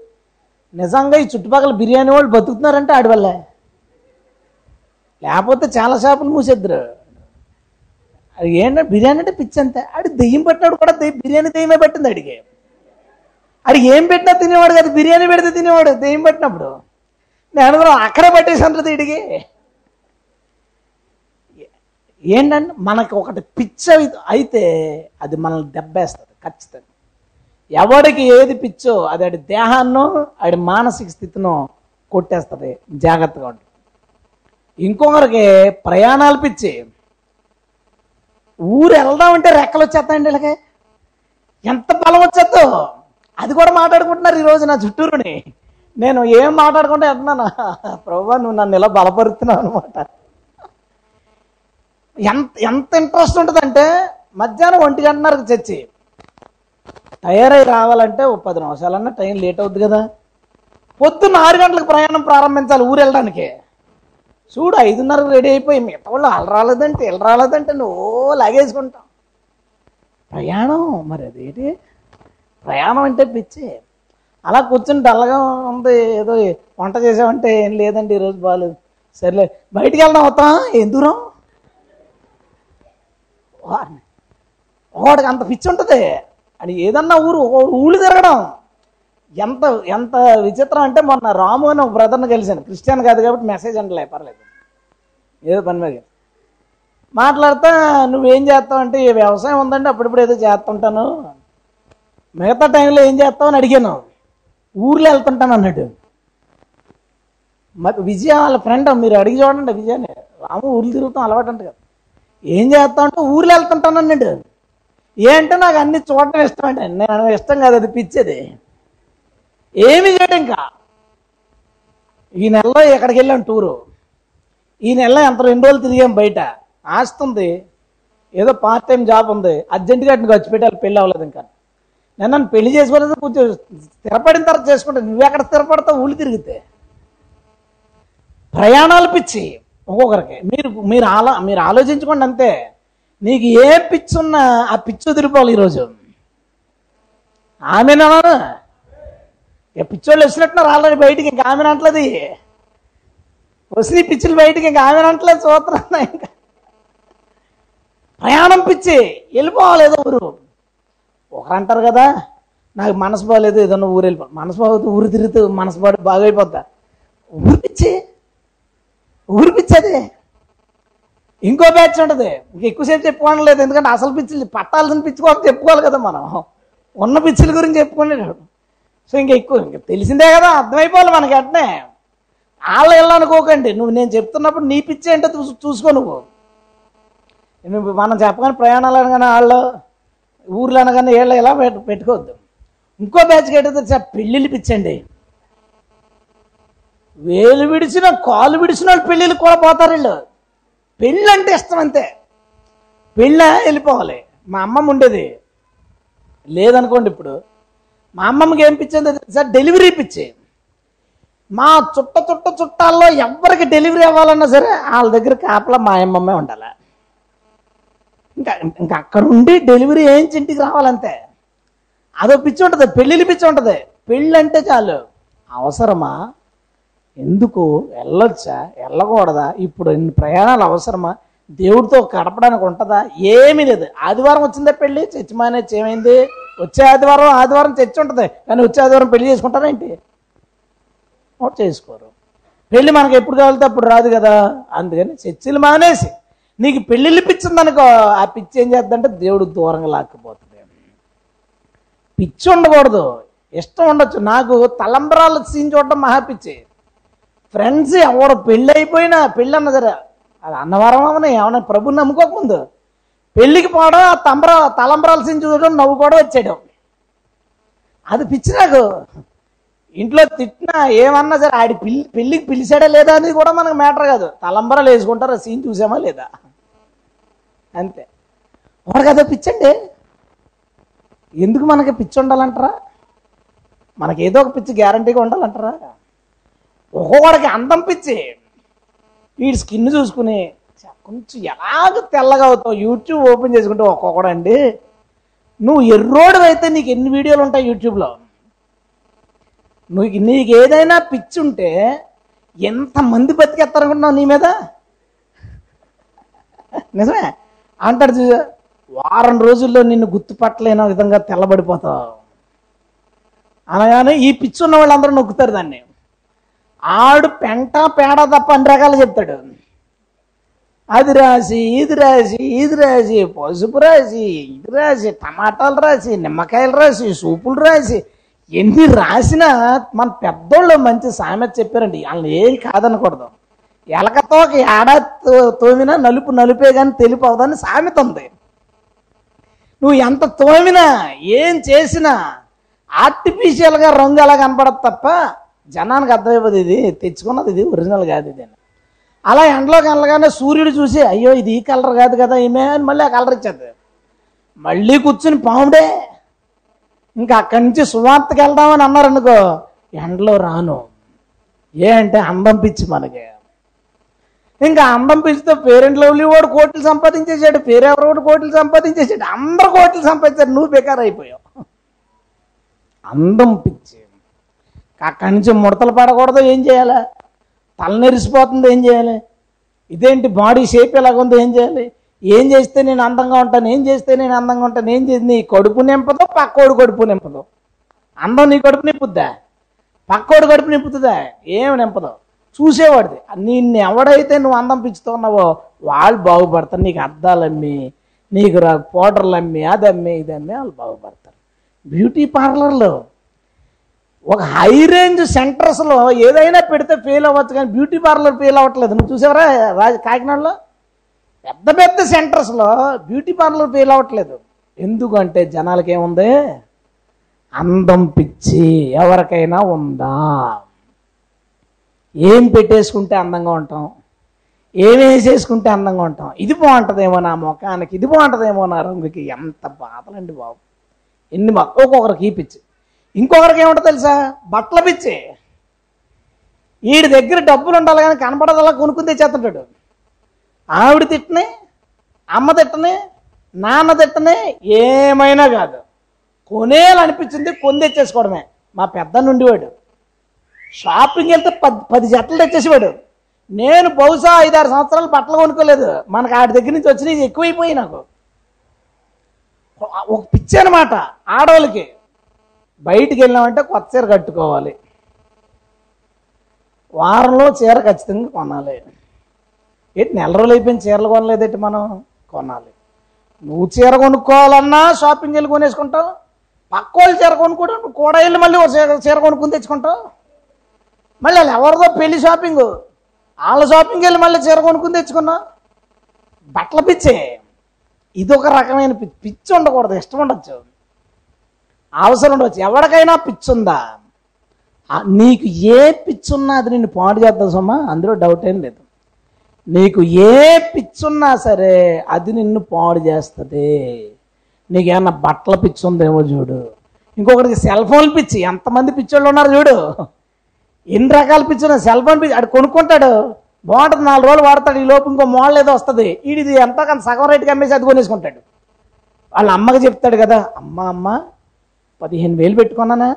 Speaker 1: నిజంగా ఈ చుట్టుపక్కల బిర్యానీ వాళ్ళు బతుకుతున్నారంటే ఆడి వల్లే. లేకపోతే చాలా షాపులు మూసేద్దరు. అది ఏంటంటే బిర్యానీ అంటే పిచ్చి అంతే. ఆడి దెయ్యం పెట్టినాడు కూడా దెయ్యం బిర్యానీ దెయ్యమే పెట్టింది అడిగే ఆడికి ఏం పెట్టినా తినేవాడు కదా బిర్యానీ పెడితే తినేవాడు దెయ్యం పెట్టినప్పుడు. నేను అనుకున్నాను అక్కడే పట్టేసాను ఏంటంటే మనకు ఒకటి పిచ్చ అయితే అది మనల్ని దెబ్బేస్తుంది ఖచ్చితంగా. ఎవడికి ఏది పిచ్చో అది ఆడి దేహాన్నో ఆడి మానసిక స్థితినో కొట్టేస్తుంది జాగ్రత్తగా ఉంటుంది ఇంకొకరికి ప్రయాణాలు పిచ్చి. ఊరు వెళ్దామంటే రెక్కలు వచ్చేస్తాయండి ఇలాగే ఎంత బలం వచ్చేద్దో అది కూడా మాట్లాడుకుంటున్నారు ఈరోజు నా చుట్టూరుని. నేను ఏం మాట్లాడుకుంటే అంటున్నాను ప్రభు నువ్వు నన్ను ఇలా బలపరుస్తున్నావు అనమాట ఎంత ఎంత ఇంట్రెస్ట్ ఉంటుందంటే మధ్యాహ్నం ఒంటి గంటన్నరకు చచ్చి తయారై రావాలంటే ఓ పది నిమిషాలన్నా టైం లేట్ అవుద్ది కదా. పొద్దున్న ఆరు గంటలకు ప్రయాణం ప్రారంభించాలి ఊరు వెళ్ళడానికి. చూడు ఐదున్నర రెడీ అయిపోయి మిగతా వాళ్ళు వాళ్ళు రాలేదంటే వీళ్ళు రాలేదంటే నువ్వు లాగేసుకుంటాం ప్రయాణం మరి అదేంటి? ప్రయాణం అంటే పిచ్చి. అలా కూర్చుని డల్గా ఉంది ఏదో వంట చేసామంటే ఏం లేదండి ఈరోజు బాగాలేదు సర్లే బయటికి వెళ్దాం అవుతా ఏం దూరం? ఒకటికి అంత పిచ్చి ఉంటుంది. అని ఏదన్నా ఊరు ఊళ్ళు తిరగడం. ఎంత ఎంత విచిత్రం అంటే మొన్న రాము అని ఒక బ్రదర్ని కలిశాను. క్రిస్టియన్ కాదు కాబట్టి మెసేజ్ అంటలే పర్లేదు. ఏదో పని మీద. మాట్లాడతా నువ్వేం చేస్తావు అంటే "ఈ వ్యవసాయం ఉందంటే అప్పుడప్పుడు ఏదో చేస్తుంటాను. మిగతా టైంలో ఏం చేస్తావు అని అడిగాను. ఊర్లో వెళ్తుంటాను అన్నాడు. మాకు విజయ వాళ్ళ ఫ్రెండ్ మీరు అడిగి చూడండి విజయాన్ని రాము ఊర్లు తిరుగుతాం అలవాటు అంట కదా. ఏం చేస్తావు అంటే ఊర్లో వెళ్తుంటాను అన్నాడు. ఏంటో నాకు అన్ని చూడటం ఇష్టం అంటే నేను ఇష్టం కాదు అది పిచ్చేది. ఏమి చేయడం ఇంకా. ఈ నెలలో ఎక్కడికి వెళ్ళాం టూరు. ఈ నెల ఎంత రెండు రోజులు తిరిగాం బయట. ఆస్తుంది. ఏదో పార్ట్ టైం జాబ్ ఉంది. అర్జెంటుగా అటు ఖర్చు పెట్టాలి పెళ్ళి అవ్వలేదు ఇంకా. నేను నన్ను పెళ్ళి చేసుకోలేదు కొంచెం స్థిరపడిన తర్వాత చేసుకుంటా నువ్వెక్కడ స్థిరపడతావు? ఊళ్ళు తిరిగితే. ప్రయాణాలు పిచ్చి ఒక్కొక్కరికి. మీరు మీరు ఆలో మీరు ఆలోచించుకోండి అంతే. నీకు ఏ పిచ్చి ఉన్నా ఆ పిచ్చి వదిలిపోవాలి ఈరోజు ఆమెనా? ఇక పిచ్చోళ్ళు వచ్చినట్టున్నారు ఆల్రెడీ బయటికి. ఇంకా ఆమె అంటలేదు వచ్చిన పిచ్చులు బయటికి ఇంకా ఆమె అంటలే చూస్తున్నా ఇంకా. ప్రయాణం పిచ్చి వెళ్ళిపోవాలేదు ఊరు. ఒకరు అంటారు కదా నాకు మనసు బాగాలేదు ఏదన్నా ఊరు వెళ్ళిపో. మనసు బాగోదు ఊరు తిరుగుతూ మనసు బాగా బాగైపోద్దా ఊరు పిచ్చి. ఊరు పిచ్చి అది. ఇంకో బ్యాచ్ ఉంటుంది. ఇంక ఎక్కువసేపు చెప్పుకోవడం లేదు ఎందుకంటే అసలు పిచ్చిలు పట్టాల్సిన పిచ్చి కోసం చెప్పుకోవాలి కదా మనం. ఉన్న పిచ్చిల గురించి చెప్పుకునేటాడు. సో ఇంకా ఎక్కువ ఇంకా తెలిసిందే కదా అర్థమైపోవాలి మనకి అట్నే. వాళ్ళు అనుకోకండి. నువ్వు నేను చెప్తున్నప్పుడు నీ పిచ్చి ఏంటో చూసు చూసుకో నువ్వు. నువ్వు మనం చెప్పగానే ప్రయాణాలు అనగానే వాళ్ళు ఊర్లో అనగానే వీళ్ళు ఇలా పెట్టుకోవద్దు. ఇంకో బ్యాచ్కి ఏంటంటే పెళ్ళిళ్ళు పిచ్చండి. వేలు విడిచిన కాలు విడిచిన వాళ్ళు పెళ్ళిళ్ళు కూడా పోతారు వీళ్ళు. పెళ్ళి అంటే ఇష్టం అంతే. పెళ్ళ వెళ్ళిపోవాలి. మా అమ్మమ్మ ఉండేది. లేదనుకోండి ఇప్పుడు. మా అమ్మమ్మకి ఏం పిచ్చింది సార్ డెలివరీ పిచ్చేది మా చుట్ట చుట్ట చుట్టాల్లో ఎవరికి డెలివరీ అవ్వాలన్నా సరే వాళ్ళ దగ్గర కాపలా మా అమ్మమ్మే ఉండాలి. ఇంకా ఇంకా అక్కడ ఉండి డెలివరీ వేయించి ఇంటికి రావాలంతే. అదో పిచ్చి ఉంటుంది పెళ్ళిళ్ళు పిచ్చి ఉంటుంది. పెళ్ళి అంటే చాలు. అవసరమా? ఎందుకు? వెళ్ళొచ్చా? వెళ్ళకూడదా? ఇప్పుడు ఇన్ని ప్రయాణాలు అవసరమా? దేవుడితో గడపడానికి ఉంటుందా? ఏమీ లేదు. ఆదివారం వచ్చిందే పెళ్ళి చర్చి మానేచ్చి ఏమైంది? వచ్చే ఆదివారం ఆదివారం చర్చి ఉంటుంది. కానీ వచ్చే ఆదివారం పెళ్ళి చేసుకుంటారా ఏంటి? ఒకటి చేసుకోరు. పెళ్ళి మనకి ఎప్పుడు కావాలితే అప్పుడు రాదు కదా. అందుకని చర్చిలు మానేసి నీకు పెళ్ళిళ్ళు పిచ్చిందనుకో ఆ పిచ్చి ఏం చేద్దంటే దేవుడు దూరంగా లాక్కపోతుంది. పిచ్చి ఉండకూడదు. ఇష్టం ఉండొచ్చు. నాకు తలంబరాలు సీన్ చూడటం మహాపిచ్చి ఫ్రెండ్స్ ఎవరు పెళ్ళి అయిపోయినా పెళ్ళి అన్న సరే అది అన్నవరం అవని ఏమన్నా ప్రభుని నమ్ముకోకముందు. పెళ్ళికి పోవడం ఆ తంబర తలంబరాల సీన్ చూడడం నవ్వుకోవడం వచ్చేయడం. అది పిచ్చి నాకు. ఇంట్లో తిట్టినా ఏమన్నా సరే ఆడి పిల్లి పెళ్ళికి పిలిచాడా లేదా అనేది కూడా మనకు మ్యాటర్ కాదు. తలంబరాలు వేసుకుంటారు? సీన్ చూసామా లేదా? అంతే. వాడికి కదా పిచ్చండి. ఎందుకు మనకి పిచ్చి ఉండాలంటారా? మనకి ఏదో ఒక పిచ్చి గ్యారంటీగా ఉండాలంటారా? ఒక్కొక్కడికి అందం పిచ్చి. వీడి స్కిన్ చూసుకుని కొంచెం ఎలాగ తెల్లగా అవుతావు? యూట్యూబ్ ఓపెన్ చేసుకుంటే ఒక్కొక్కడండి. నువ్వు ఎర్రోడు అయితే నీకు ఎన్ని వీడియోలు ఉంటాయి యూట్యూబ్లో నువ్వు నీకు ఏదైనా పిచ్చి ఉంటే ఎంతమంది బతికేస్తారనుకుంటున్నావు నీ మీద? నిజమే? అంటాడు చూసా వారం రోజుల్లో నిన్ను గుర్తుపట్టలేని విధంగా తెల్లబడిపోతావు. అనగానే ఈ పిచ్చి ఉన్న వాళ్ళందరూ నొక్కుతారు దాన్ని. ఆడు పెంట పేడ తప్ప అన్ని రకాలు చెప్తాడు. అది రాసి ఇది రాసి ఇది రాసి పసుపు రాసి ఇది రాసి టమాటాలు రాసి నిమ్మకాయలు రాసి సూపులు రాసి ఎన్ని రాసినా మన పెద్దోళ్ళు మంచి సామెత చెప్పారండి. వాళ్ళని ఏం కాదనకూడదు. ఎలకతో ఒక ఏడా తో- తోమినా నలుపు నలుపే కానీ తెలుపు అవదని సామెత ఉంది. నువ్వు ఎంత తోమినా ఏం చేసినా ఆర్టిఫిషియల్గా రంగు ఎలా కనపడదు తప్ప జనానికి అర్థమైపోతుంది ఇది తెచ్చుకున్నది ఇది ఒరిజినల్ కాదు ఇది. అని అలా ఎండలో కనలగానే సూర్యుడు చూసి అయ్యో ఇది ఈ కలర్ కాదు కదా ఈమె అని మళ్ళీ ఆ కలర్ ఇచ్చేది. మళ్ళీ కూర్చుని పాముడే ఇంకా అక్కడి నుంచి సువార్తకి వెళ్దామని అన్నారు అనుకో ఎండలో రాను. ఏ అంటే అందం పిచ్చి మనకి. ఇంకా అందం పిచ్చితో పేరెంట్ లవ్లీ వాడు కోట్లు సంపాదించేసాడు పేరెవరు వాడు కోట్లు సంపాదించేసాడు అందరు కోట్లు సంపాదించారు నువ్వు బేకార్ అయిపోయావు అందం పిచ్చి. అక్కడి నుంచి ముడతలు పడకూడదు ఏం చేయాలి? తల నెరిసిపోతుంది ఏం చేయాలి? ఇదేంటి బాడీ షేప్ ఎలాగుందో ఏం చేయాలి? ఏం చేస్తే నేను అందంగా ఉంటాను ఏం చేస్తే నేను అందంగా ఉంటాను ఏం చేసి నీ కడుపు నింపదో పక్కోడు కడుపు నింపదు? అందం నీ కడుపు నింపుద్దా? పక్కోడు కడుపు నింపుతుందా? ఏమి నింపదు. చూసేవాడిది. నిన్ను ఎవడైతే నువ్వు అందం పిచ్చుతున్నావో వాళ్ళు బాగుపడతారు. నీకు అద్దాలమ్మి నీకు రా పౌడర్లు అమ్మి అది అమ్మి ఇది అమ్మి వాళ్ళు బాగుపడతారు. బ్యూటీ పార్లర్లో. ఒక హై రేంజ్ సెంటర్స్లో ఏదైనా పెడితే ఫెయిల్ అవ్వచ్చు కానీ బ్యూటీ పార్లర్ ఫెయిల్ అవ్వట్లేదు. నువ్వు చూసావరా రాజ కాకినాడలో? పెద్ద పెద్ద సెంటర్స్లో బ్యూటీ పార్లర్ ఫెయిల్ అవ్వట్లేదు. ఎందుకంటే జనాలకి ఏముంది అందం పిచ్చి ఎవరికైనా ఉందా? ఏం పెట్టేసుకుంటే అందంగా ఉంటాం? ఏం వేసేసుకుంటే అందంగా ఉంటాం? ఇది బాగుంటుందేమో నా ముఖానికి ఇది బాగుంటుందేమో నా రంగుకి. ఎంత బాధలండి బాబు. ఎన్ని ఒక్కొక్కరికి ఈ పిచ్చి. ఇంకొకరికి ఏముంటుంది తెలుసా? బట్టల పిచ్చి. వీడి దగ్గర డబ్బులు ఉండాలి కానీ కనపడదలా కొనుక్కుని తెచ్చేస్తుంటాడు. ఆవిడ తిట్టని అమ్మ తిట్టని నాన్న తిట్టని ఏమైనా కాదు. కొనేయాలనిపించింది కొని తెచ్చేసుకోవడమే. మా పెద్ద నుండివాడు షాపింగ్ వెళ్తే పది పది జతలు తెచ్చేసేవాడు. నేను బహుశా ఐదారు సంవత్సరాలు బట్టలు కొనుక్కోలేదు. మనకు ఆడి దగ్గర నుంచి వచ్చినవి ఎక్కువైపోయి నాకు. ఒక పిచ్చి అనమాట ఆడవాళ్ళకి. బయటికి వెళ్ళామంటే కొత్త చీర కట్టుకోవాలి. వారంలో చీర ఖచ్చితంగా కొనాలి. ఏంటి నెల రోజులు అయిపోయిన చీరలు కొనలేదేంటి మనం? కొనాలి. నువ్వు చీర కొనుక్కోవాలన్నా షాపింగ్ వెళ్ళి కొనేసుకుంటావు. పక్క వాళ్ళు చీర కొనుక్కోవడం నువ్వు కూడా వెళ్ళి మళ్ళీ ఒక చీర చీర కొనుక్కుని తెచ్చుకుంటావు. మళ్ళీ వాళ్ళు ఎవరిదో పెళ్ళి షాపింగ్. వాళ్ళ షాపింగ్ వెళ్ళి మళ్ళీ చీర కొనుక్కుని తెచ్చుకున్నావు. బట్టల పిచ్చే. ఇది ఒక రకమైన పిచ్చి పిచ్చి ఉండకూడదు ఇష్టం ఉండొచ్చు. అవసరం ఉండవచ్చు ఎవరికైనా పిచ్చి ఉందా? నీకు ఏ పిచ్చి ఉన్నా అది నిన్ను పాడు చేద్దాం సమ్మా అందులో డౌట్ ఏం లేదు. నీకు ఏ పిచ్చి ఉన్నా సరే అది నిన్ను పాడు చేస్తుంది. నీకు ఏమన్నా బట్టల పిచ్చి ఉందేమో చూడు. ఇంకొకరికి సెల్ ఫోన్ పిచ్చి. ఎంతమంది పిచ్చోళ్ళు ఉన్నారు చూడు. ఎన్ని రకాల పిచ్చి సెల్ ఫోన్ పిచ్చి. అడు కొనుక్కుంటాడు. బాగుంటుంది నాలుగు రోజులు వాడతాడు. ఈ లోపు ఇంకో మోడల్ ఏదో వస్తుంది. ఇది ఎంతో కానీ సగం రేటుకి అమ్మేసి అది కొనేసుకుంటాడు. వాళ్ళ అమ్మకి చెప్తాడు కదా అమ్మ అమ్మ పదిహేను వేలు పెట్టుకున్నానా?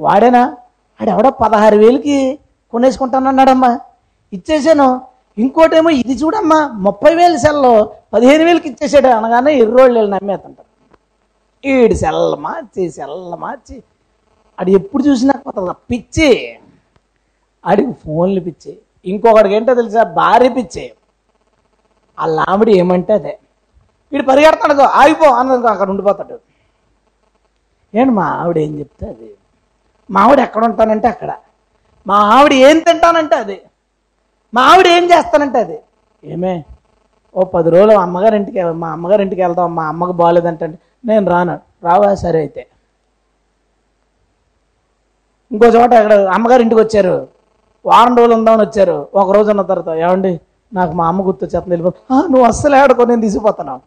Speaker 1: వాడేనా? ఆడెవడో పదహారు వేలకి కొనేసుకుంటానన్నాడమ్మా. ఇచ్చేసాను. ఇంకోటేమో ఇది చూడమ్మా ముప్పై వేలు సెల్లో పదిహేను వేలకి ఇచ్చేసాడు అనగానే ఎర్రోళ్ళు వెళ్ళి నమ్మేస్తుంటారు. ఈడు సెల్ల మార్చి సెల్ల మార్చి. ఆడు ఎప్పుడు చూసినా కొత్త పిచ్చి. ఆడికి ఫోన్లు పిచ్చి. ఇంకొకడికి ఏంటో తెలుసా? భార్య పిచ్చి. ఆ ఆవిడ ఏమంటే అదే. వీడు పరిగెడతాడు ఆగిపో అన్నది అక్కడ ఉండిపోతాడు. ఏంటి మా ఆవిడ ఏం చెప్తే అది? మా ఆవిడ ఎక్కడ ఉంటానంటే అక్కడ. మా ఆవిడ ఏం తింటానంటే అది. మా ఆవిడ ఏం చేస్తానంటే అది. ఏమే? ఓ పది రోజులు అమ్మగారింటికి మా అమ్మగారింటికి వెళ్దాం మా అమ్మకు బాగాలేదంటే నేను రాను. రావా? సరే అయితే. ఇంకో చోట అక్కడ అమ్మగారింటికి వచ్చారు. వారం రోజులు ఉందామని వచ్చారు. ఒక రోజు ఉన్న తర్వాత ఏమండి నాకు మా అమ్మ గుర్తు వచ్చేస్తుంది వెళ్ళిపో. నువ్వు అస్సలు ఆడుకో నేను తీసుకుపోతున్నావు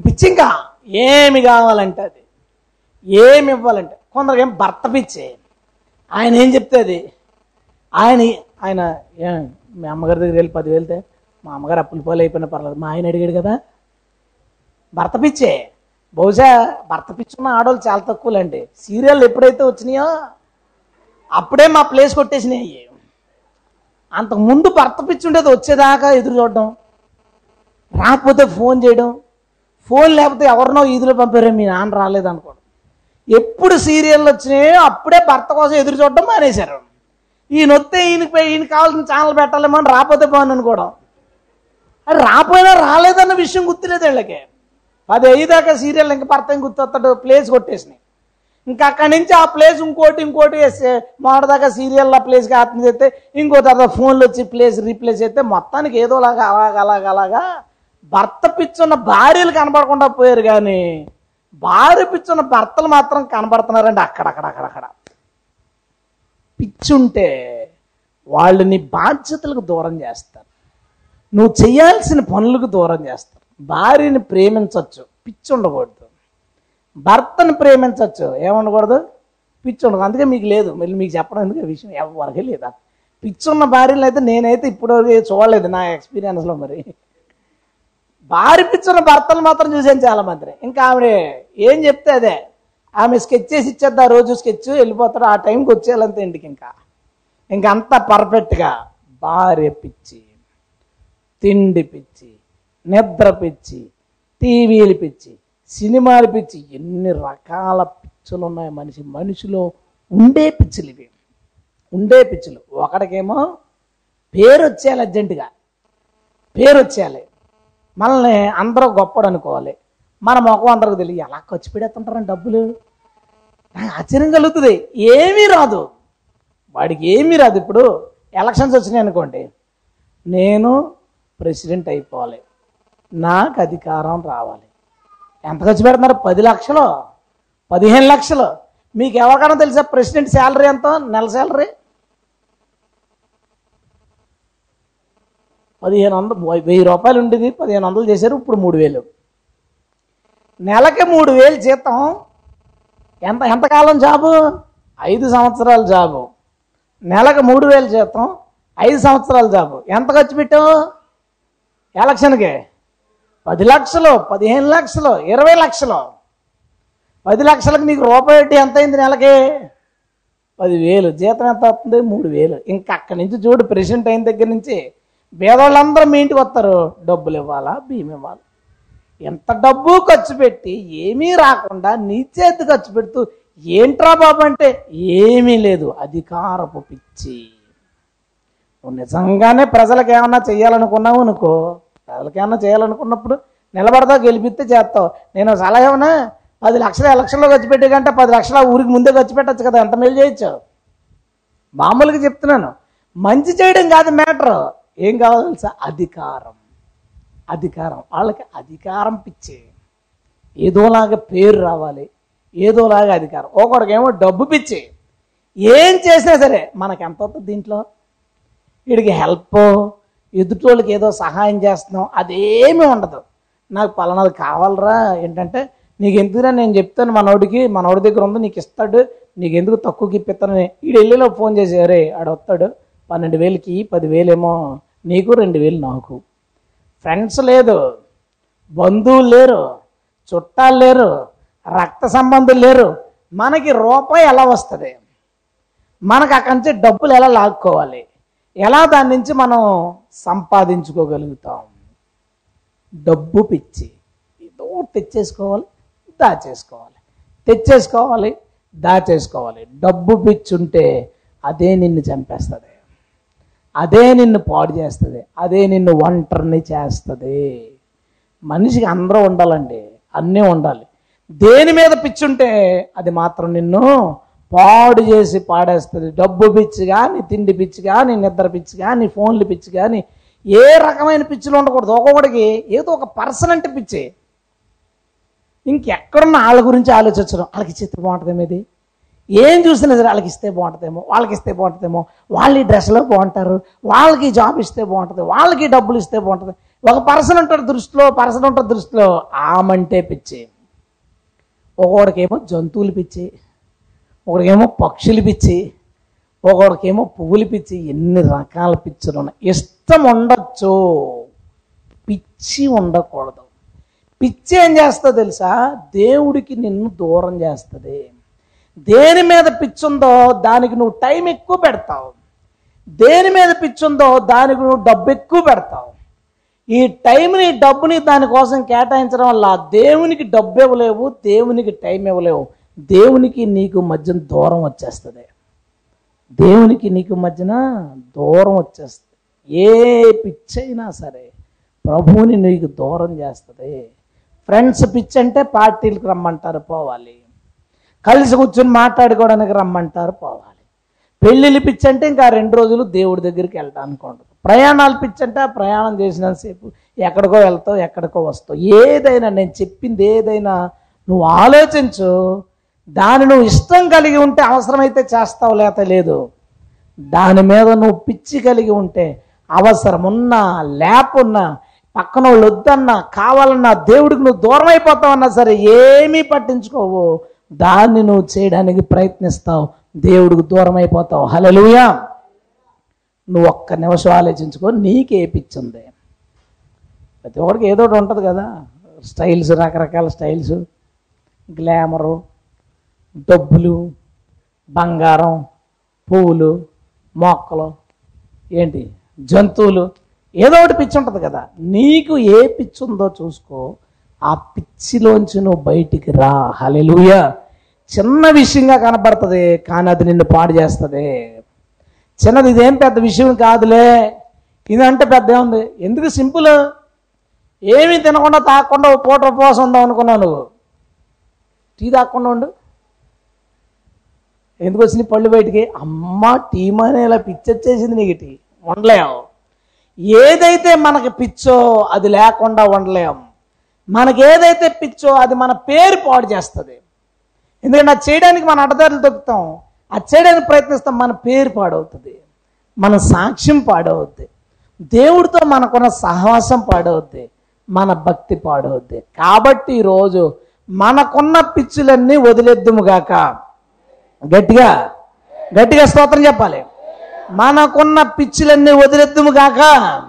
Speaker 1: పిచ్చి ఇంకా ఏమి కావాలంటే అది. ఏమి ఇవ్వాలంటే. కొందరికి ఏం భర్త పిచ్చి. ఆయన ఏం చెప్తే అది? ఆయన ఆయన ఏ మీ అమ్మగారి దగ్గర వెళ్ళి పది వెళ్తే మా అమ్మగారు అప్పులు పోలు అయిపోయినా పర్లేదు. మా ఆయన అడిగాడు కదా భర్త పిచ్చే. బహుశా భర్త పిచ్చున్న ఆడవాళ్ళు చాలా తక్కువలేండి. సీరియల్ ఎప్పుడైతే వచ్చినాయో అప్పుడే మా ప్లేస్ కొట్టేసినాయి అయ్యి. అంతకు ముందు భర్త పిచ్చి ఉండేది వచ్చేదాకా ఎదురు చూడడం. రాకపోతే ఫోన్ చేయడం. ఫోన్ లేకపోతే ఎవరినో ఈదులో పంపారో మీ నాన్న రాలేదు ఎప్పుడు సీరియల్ వచ్చినాయో అప్పుడే భర్త కోసం ఎదురు చూడడం మానేశారు. ఈయన వస్తే ఈయనకి పోయి- ఈయన కావాల్సిన ఛానల్ పెట్టాలేమో అని రాకపోతే బాగుంది అనుకోవడం అది రాపోయినా రాలేదన్న విషయం గుర్తులేదు వీళ్ళకి. పది అయ్యేదాకా సీరియల్ ఇంకా భర్త గుర్తు గుర్తొస్తాడు ప్లేస్ కొట్టేసినాయి. ఇంకా అక్కడి నుంచి ఆ ప్లేస్ ఇంకోటి ఇంకోటి వేస్తే మొదటిదాకా సీరియల్ ఆ ప్లేస్కి ఆత్మ చేస్తే ఇంకో తర్వాత ఫోన్లు వచ్చి ప్లేస్ రీప్లేస్ చేస్తే మొత్తానికి ఏదోలాగా అలాగ అలాగ అలాగా భర్త పిచ్చున్న భార్యలు కనబడకుండా పోయారు కానీ భార్య పిచ్చున్న భర్తలు మాత్రం కనబడుతున్నారండి అక్కడక్కడ అక్కడక్కడ పిచ్చుంటే వాళ్ళని బాధ్యతలకు దూరం చేస్తారు. నువ్వు చేయాల్సిన పనులకు దూరం చేస్తారు. భార్యని ప్రేమించవచ్చు పిచ్చి ఉండకూడదు భర్తను ప్రేమించవచ్చు ఏముండకూడదు? పిచ్చి ఉండదు అందుకే మీకు లేదు. మళ్ళీ మీకు చెప్పడం ఎందుకు? విషయం ఎవరికి లేదా? పిచ్చి ఉన్న భార్యలు అయితే నేనైతే ఇప్పుడు చూడలేదు నా ఎక్స్పీరియన్స్లో మరి. భార్య పిచ్చున్న భర్తలు మాత్రం చూసాను చాలా మంది ఇంకా ఆవిడ ఏం చెప్తే అదే. ఆమె స్కెచ్ చేసి ఇచ్చేద్దా రోజు స్కెచ్ వెళ్ళిపోతాడు ఆ టైంకి వచ్చేయాలంతే ఇంటికి ఇంకా. ఇంకా అంతా పర్ఫెక్ట్గా భార్య పిచ్చి తిండి పిచ్చి నిద్ర పిచ్చి టీవీలు పిచ్చి సినిమాలు పిచ్చి ఎన్ని రకాల పిచ్చులు ఉన్నాయి మనిషి. మనిషిలో ఉండే పిచ్చులు ఇవి. ఉండే పిచ్చులు. ఒకడికేమో పేరు వచ్చేయాలి అర్జెంటుగా పేరు వచ్చేయాలి. మనల్ని అందరూ గొప్పడు అనుకోవాలి. మన ముఖం అందరికి తెలియదు. ఎలా ఖర్చు పెడేస్తుంటారని డబ్బులు? నాకు ఆశ్చర్యం కలుగుతుంది. ఏమీ రాదు. వాడికి ఏమీ రాదు. ఇప్పుడు ఎలక్షన్స్ వచ్చినాయి అనుకోండి. నేను ప్రెసిడెంట్ అయిపోవాలి. నాకు అధికారం రావాలి. ఎంత ఖర్చు పెడుతున్నారు? పది లక్షలు. పదిహేను లక్షలు. మీకు ఎవరికైనా తెలుసా ప్రెసిడెంట్ శాలరీ ఎంత? నెల శాలరీ? పదిహేను వందలు వెయ్యి రూపాయలు ఉండేది. పదిహేను వందలు చేశారు. ఇప్పుడు మూడు వేలు. నెలకి మూడు వేలు జీతం. ఎంత ఎంతకాలం జాబు? ఐదు సంవత్సరాల జాబు. నెలకు మూడు వేలు జీతం ఐదు సంవత్సరాల జాబు. ఎంత ఖర్చు పెట్టావు? ఎలక్షన్కి? పది లక్షలు పదిహేను లక్షలు ఇరవై లక్షలు. పది లక్షలకు నీకు రూపాయి వడ్డీ ఎంత అయింది నెలకి? పదివేలు. జీతం ఎంత వస్తుంది? మూడు వేలు. ఇంకా అక్కడి నుంచి చూడు ప్రెసిడెంట్ అయిన దగ్గర నుంచి పేదవాళ్ళందరూ మీ ఇంటికి వస్తారు. డబ్బులు ఇవ్వాలా? బియ్యం ఇవ్వాలి ఎంత డబ్బు ఖర్చు పెట్టి ఏమీ రాకుండా నీ చేతి ఖర్చు పెడుతూ ఏంట్రా బాబు అంటే ఏమీ లేదు. అధికారపు పిచ్చి. నువ్వు నిజంగానే ప్రజలకు ఏమన్నా చేయాలనుకున్నావు అనుకో ప్రజలకు ఏమన్నా చేయాలనుకున్నప్పుడు నిలబడతా గెలిపిస్తే చేస్తావు. నేను సలహా ఏమన్నా పది లక్షలు ఎలక్షన్లో ఖర్చు పెట్టే కంటే పది లక్షల ఊరికి ముందే ఖర్చు పెట్టచ్చు కదా. ఎంత మేలు చేయొచ్చు మామూలుగా చెప్తున్నాను. మంచి చేయడం కాదు మ్యాటర్. ఏం కావాలి తెలుసా? అధికారం. అధికారం. వాళ్ళకి అధికారం పిచ్చే. ఏదోలాగా పేరు రావాలి. ఏదోలాగా అధికారం. ఒకడికేమో డబ్బు పిచ్చే. ఏం చేసినా సరే మనకు ఎంత అవుతుంది దీంట్లో? వీడికి హెల్ప్ ఎదుటోళ్ళకి ఏదో సహాయం చేస్తున్నాం అదేమీ ఉండదు. నాకు పలానాది కావాలరా? ఏంటంటే నీకు ఎందుకురా నేను చెప్తాను? మనోడికి మనోడి దగ్గర ఉంది నీకు ఇస్తాడు. నీకు ఎందుకు తక్కువకి ఇప్పిస్తానని వీడు వెళ్ళిలో ఫోన్ చేసి అరే ఆడు వస్తాడు పన్నెండు వేలకి పదివేలేమో నీకు రెండు వేలు నాకు. ఫ్రెండ్స్ లేదు బంధువులు లేరు చుట్టాలు లేరు రక్త సంబంధులు లేరు. మనకి రూపాయి ఎలా వస్తుంది? మనకు అక్కడి నుంచి డబ్బులు ఎలా లాక్కోవాలి? ఎలా దాని నుంచి మనం సంపాదించుకోగలుగుతాం? డబ్బు పిచ్చి. ఏదో తెచ్చేసుకోవాలి దాచేసుకోవాలి. తెచ్చేసుకోవాలి దాచేసుకోవాలి. డబ్బు పిచ్చి ఉంటే అదే నిన్ను చంపేస్తుంది. అదే నిన్ను పాడు చేస్తుంది. అదే నిన్ను ఒంటరిని చేస్తుంది. మనిషికి అందరూ ఉండాలండి. అన్నీ ఉండాలి. దేని మీద పిచ్చి ఉంటే అది మాత్రం నిన్ను పాడు చేసి పాడేస్తుంది. డబ్బు పిచ్చి కానీ తిండి పిచ్చి కానీ నిద్ర పిచ్చి కానీ ఫోన్లు పిచ్చి కానీ ఏ రకమైన పిచ్చులు ఉండకూడదు. ఒక్కొక్కడికి ఏదో ఒక పర్సన్ అంటే పిచ్చి. ఇంకెక్కడున్న వాళ్ళ గురించి ఆలోచించడం. వాళ్ళకి చిత్రం బాగుంటుందేమో ఏం చూసినా సరే వాళ్ళకి ఇస్తే బాగుంటుందేమో వాళ్ళకి ఇస్తే బాగుంటుందేమో వాళ్ళు ఈ డ్రెస్లో బాగుంటారు వాళ్ళకి జాబ్ ఇస్తే బాగుంటుంది వాళ్ళకి డబ్బులు ఇస్తే బాగుంటుంది. ఒక పర్సన్ ఉంటాడు దృష్టిలో పర్సన్ ఉంటాడు దృష్టిలో ఆమంటే పిచ్చి. ఒకడికేమో జంతువులు పిచ్చి ఒకడికేమో పక్షులు పిచ్చి ఒకడికేమో పువ్వులు పిచ్చి ఎన్ని రకాల పిచ్చులు ఉన్నాయి. ఇష్టం ఉండొచ్చు పిచ్చి ఉండకూడదు. పిచ్చి ఏం చేస్తా తెలుసా? దేవుడికి నిన్ను దూరం చేస్తుంది. దేని మీద పిచ్చి ఉందో దానికి నువ్వు టైం ఎక్కువ పెడతావు. దేని మీద పిచ్చి ఉందో దానికి నువ్వు డబ్బు ఎక్కువ పెడతావు. ఈ టైంని డబ్బుని దానికోసం కేటాయించడం వల్ల దేవునికి డబ్బు ఇవ్వలేవు దేవునికి టైం ఇవ్వలేవు. దేవునికి నీకు మధ్యన దూరం వచ్చేస్తుంది. దేవునికి నీకు మధ్యన దూరం వచ్చేస్తుంది. ఏ పిచ్చైనా సరే ప్రభువుని నీకు దూరం చేస్తుంది. ఫ్రెండ్స్ పిచ్చి అంటే పార్టీలకు రమ్మంటారు పోవాలి. కలిసి కూర్చొని మాట్లాడుకోవడానికి రమ్మంటారు పోవాలి. పెళ్ళిళ్ళు పిచ్చంటే ఇంకా రెండు రోజులు దేవుడి దగ్గరికి వెళ్ళడానికి ఉండదు ప్రయాణాలు పిచ్చి అంటే ఆ ప్రయాణం చేసినంతసేపు ఎక్కడికో వెళ్తావు ఎక్కడికో వస్తావు. ఏదైనా నేను చెప్పింది ఏదైనా నువ్వు ఆలోచించు. దాని నువ్వు ఇష్టం కలిగి ఉంటే అవసరమైతే చేస్తావు లేత లేదు. దాని మీద నువ్వు పిచ్చి కలిగి ఉంటే అవసరం ఉన్నా లేకున్నా పక్కన వాళ్ళు వద్దన్నా కావాలన్నా దేవుడికి నువ్వు దూరం అయిపోతావన్నా సరే ఏమీ పట్టించుకోవు. దాన్ని నువ్వు చేయడానికి ప్రయత్నిస్తావు. దేవుడికి దూరం అయిపోతావు. హలలుయా నువ్వు ఒక్క నిమిషం ఆలోచించుకో నీకే పిచ్చింది. ప్రతి ఒక్కరికి ఏదో ఒకటి ఉంటుంది కదా. స్టైల్స్ రకరకాల స్టైల్స్. గ్లామరు డబ్బులు బంగారం పువ్వులు మొక్కలు ఏంటి? జంతువులు. ఏదో ఒకటి పిచ్చి ఉంటుంది కదా. నీకు ఏ పిచ్చి ఉందో చూసుకో. ఆ పిచ్చిలోంచి నువ్వు బయటికి రా. హలెలుయ చిన్న విషయంగా కనపడుతుంది కానీ అది నిన్ను పాడు చేస్తుంది. చిన్నది ఇదేం పెద్ద విషయం కాదులే. ఇదంటే పెద్ద ఏముంది? ఎందుకు సింపుల్? ఏమీ తినకుండా తాగకుండా పూట ఉపవాసం ఉందాం అనుకున్నావు నువ్వు. టీ తాగకుండా ఉండు. ఎందుకు వచ్చింది పళ్ళు బయటికి? అమ్మ టీ ఇలా పిచ్చొచ్చేసింది నీకు టీ. ఉండలేం ఏదైతే మనకి పిచ్చో అది లేకుండా ఉండలేం మనకేదైతే పిచ్చో అది మన పేరు పాడు చేస్తుంది. ఎందుకంటే అది చేయడానికి మన అడ్డదారులు దొక్కుతాం అది చేయడానికి ప్రయత్నిస్తాం మన పేరు పాడవుతుంది. మన సాక్ష్యం పాడవుద్ది. దేవుడితో మనకున్న సహవాసం పాడవుద్ది. మన భక్తి పాడవుద్ది. కాబట్టి ఈరోజు మనకున్న పిచ్చులన్నీ వదిలేద్దుముగాక గట్టిగా గట్టిగా స్తోత్రం చెప్పాలి. మనకున్న పిచ్చులన్నీ వదిలేద్దుము కాక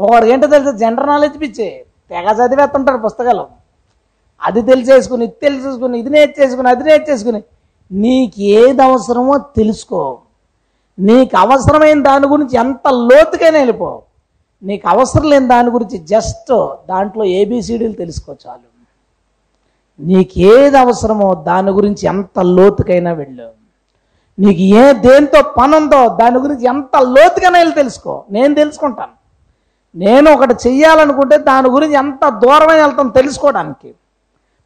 Speaker 1: ఒకడు ఏంటో తెలుసు? జనరల్ నాలెడ్జ్ పిచ్చే. తెగ చదివేస్తుంటారు పుస్తకాలు. అది తెలిసేసుకుని ఇది తెలిసేసుకుని ఇది నేర్చేసుకుని అది నేర్చేసుకుని. నీకు ఏది అవసరమో తెలుసుకో. నీకు అవసరమైన దాని గురించి ఎంత లోతుకైనా వెళ్ళిపో. నీకు అవసరం లేని దాని గురించి జస్ట్ దాంట్లో ఏబిసిడీలు తెలుసుకో చాలు. నీకు ఏది అవసరమో దాని గురించి ఎంత లోతుకైనా వెళ్ళు. నీకు ఏ దేంతో పనుందో దాని గురించి ఎంత లోతుగానే వెళ్ళి తెలుసుకో. నేను తెలుసుకుంటాను. నేను ఒకటి చెయ్యాలనుకుంటే దాని గురించి ఎంత దూరమైన వెళ్తాం తెలుసుకోవడానికి.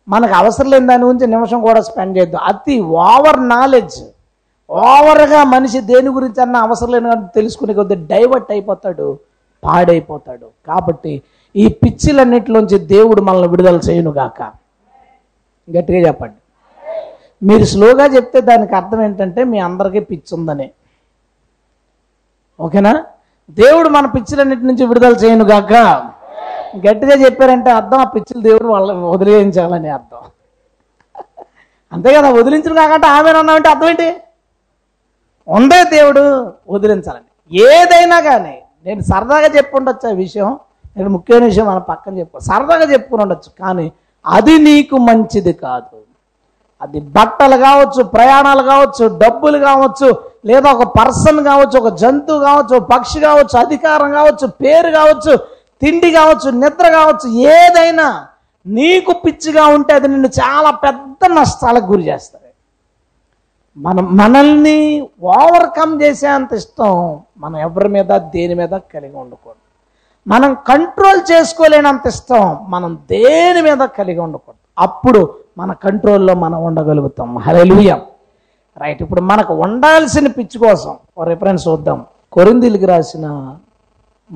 Speaker 1: మనకు అవసరం లేని దాని గురించి నిమిషం కూడా స్పెండ్ చేయొద్దు. అతి ఓవర్ నాలెడ్జ్. ఓవర్గా మనిషి దేని గురించి అన్న అవసరం లేని కానీ తెలుసుకునే కొద్ది డైవర్ట్ అయిపోతాడు పాడైపోతాడు. కాబట్టి ఈ పిచ్చిలన్నిటిలోంచి దేవుడు మనల్ని విడుదల చేయను గాక గట్టిగా చెప్పండి. మీరు స్లోగా చెప్తే దానికి అర్థం ఏంటంటే మీ అందరికీ పిచ్చి ఉందని ఓకేనా? దేవుడు మన పిచ్చులన్నిటి నుంచి విడుదల చేయను గాక. గట్టిగా చెప్పారంటే అర్థం ఆ పిచ్చులు దేవుడు వాళ్ళ వదిలేయించాలని అర్థం. అంతే కదా వదిలించను కాకంటే ఆమె అన్నామంటే అర్థం ఏంటి? ఉందే దేవుడు వదిలించాలని. ఏదైనా కానీ నేను సరదాగా చెప్పుండొచ్చు ఆ విషయం నేను ముఖ్యమైన విషయం మన పక్కన చెప్పు సరదాగా చెప్పుకుని ఉండొచ్చు కానీ అది నీకు మంచిది కాదు. అది బట్టలు కావచ్చు ప్రయాణాలు కావచ్చు డబ్బులు కావచ్చు లేదా ఒక పర్సన్ కావచ్చు ఒక జంతువు కావచ్చు ఒక పక్షి కావచ్చు అధికారం కావచ్చు పేరు కావచ్చు తిండి కావచ్చు నిద్ర కావచ్చు ఏదైనా నీకు పిచ్చిగా ఉంటే అది నిన్ను చాలా పెద్ద నష్టాలకు గురి చేస్తుంది మనం మనల్ని ఓవర్కమ్ చేసేంత ఇష్టం మనం ఎవరి మీద దేని మీద కలిగి ఉండకూడదు. మనం కంట్రోల్ చేసుకోలేనంత ఇష్టం మనం దేని మీద కలిగి ఉండకూడదు. అప్పుడు మన కంట్రోల్లో మనం ఉండగలుగుతాం. హలెలుయ రైట్ ఇప్పుడు మనకు ఉండాల్సిన పిచ్చి కోసం ఒక రిఫరెన్స్ చూద్దాం. కొరిందిలికి రాసిన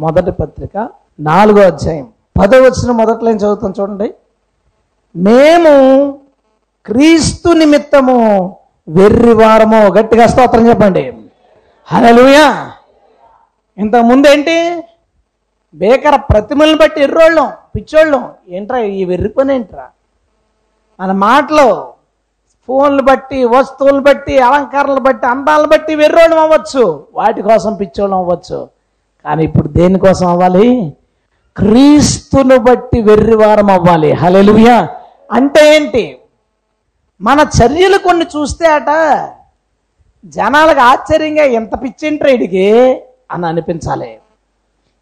Speaker 1: మొదటి పత్రిక నాలుగో అధ్యాయం. పదో వచ్చిన మొదట్లో ఏం చదువుతాం చూడండి. మేము క్రీస్తు నిమిత్తము వెర్రివారము గట్టిగా స్తోత్రం చెప్పండి. హలలుయా ఇంతకుముందు ఏంటి? బేకర ప్రతిమలను బట్టి ఎర్రోళ్ళం పిచ్చోళ్ళం. ఏంట్రా ఈ వెర్రి పని ఏంట్రా? మన మాటలు ఫోన్లు బట్టి వస్తువులు బట్టి అలంకారాలు బట్టి అందాలను బట్టి వెర్రోళ్ళం అవ్వచ్చు. వాటి కోసం పిచ్చోళ్ళం అవ్వచ్చు. కానీ ఇప్పుడు దేనికోసం అవ్వాలి? క్రీస్తును బట్టి వెర్రివారం అవ్వాలి. హలెలుయా అంటే ఏంటి? మన చర్యలు కొన్ని చూస్తే అట జనాలకు ఆశ్చర్యంగా ఎంత పిచ్చేంట్రా ఇడికి అని అనిపించాలి.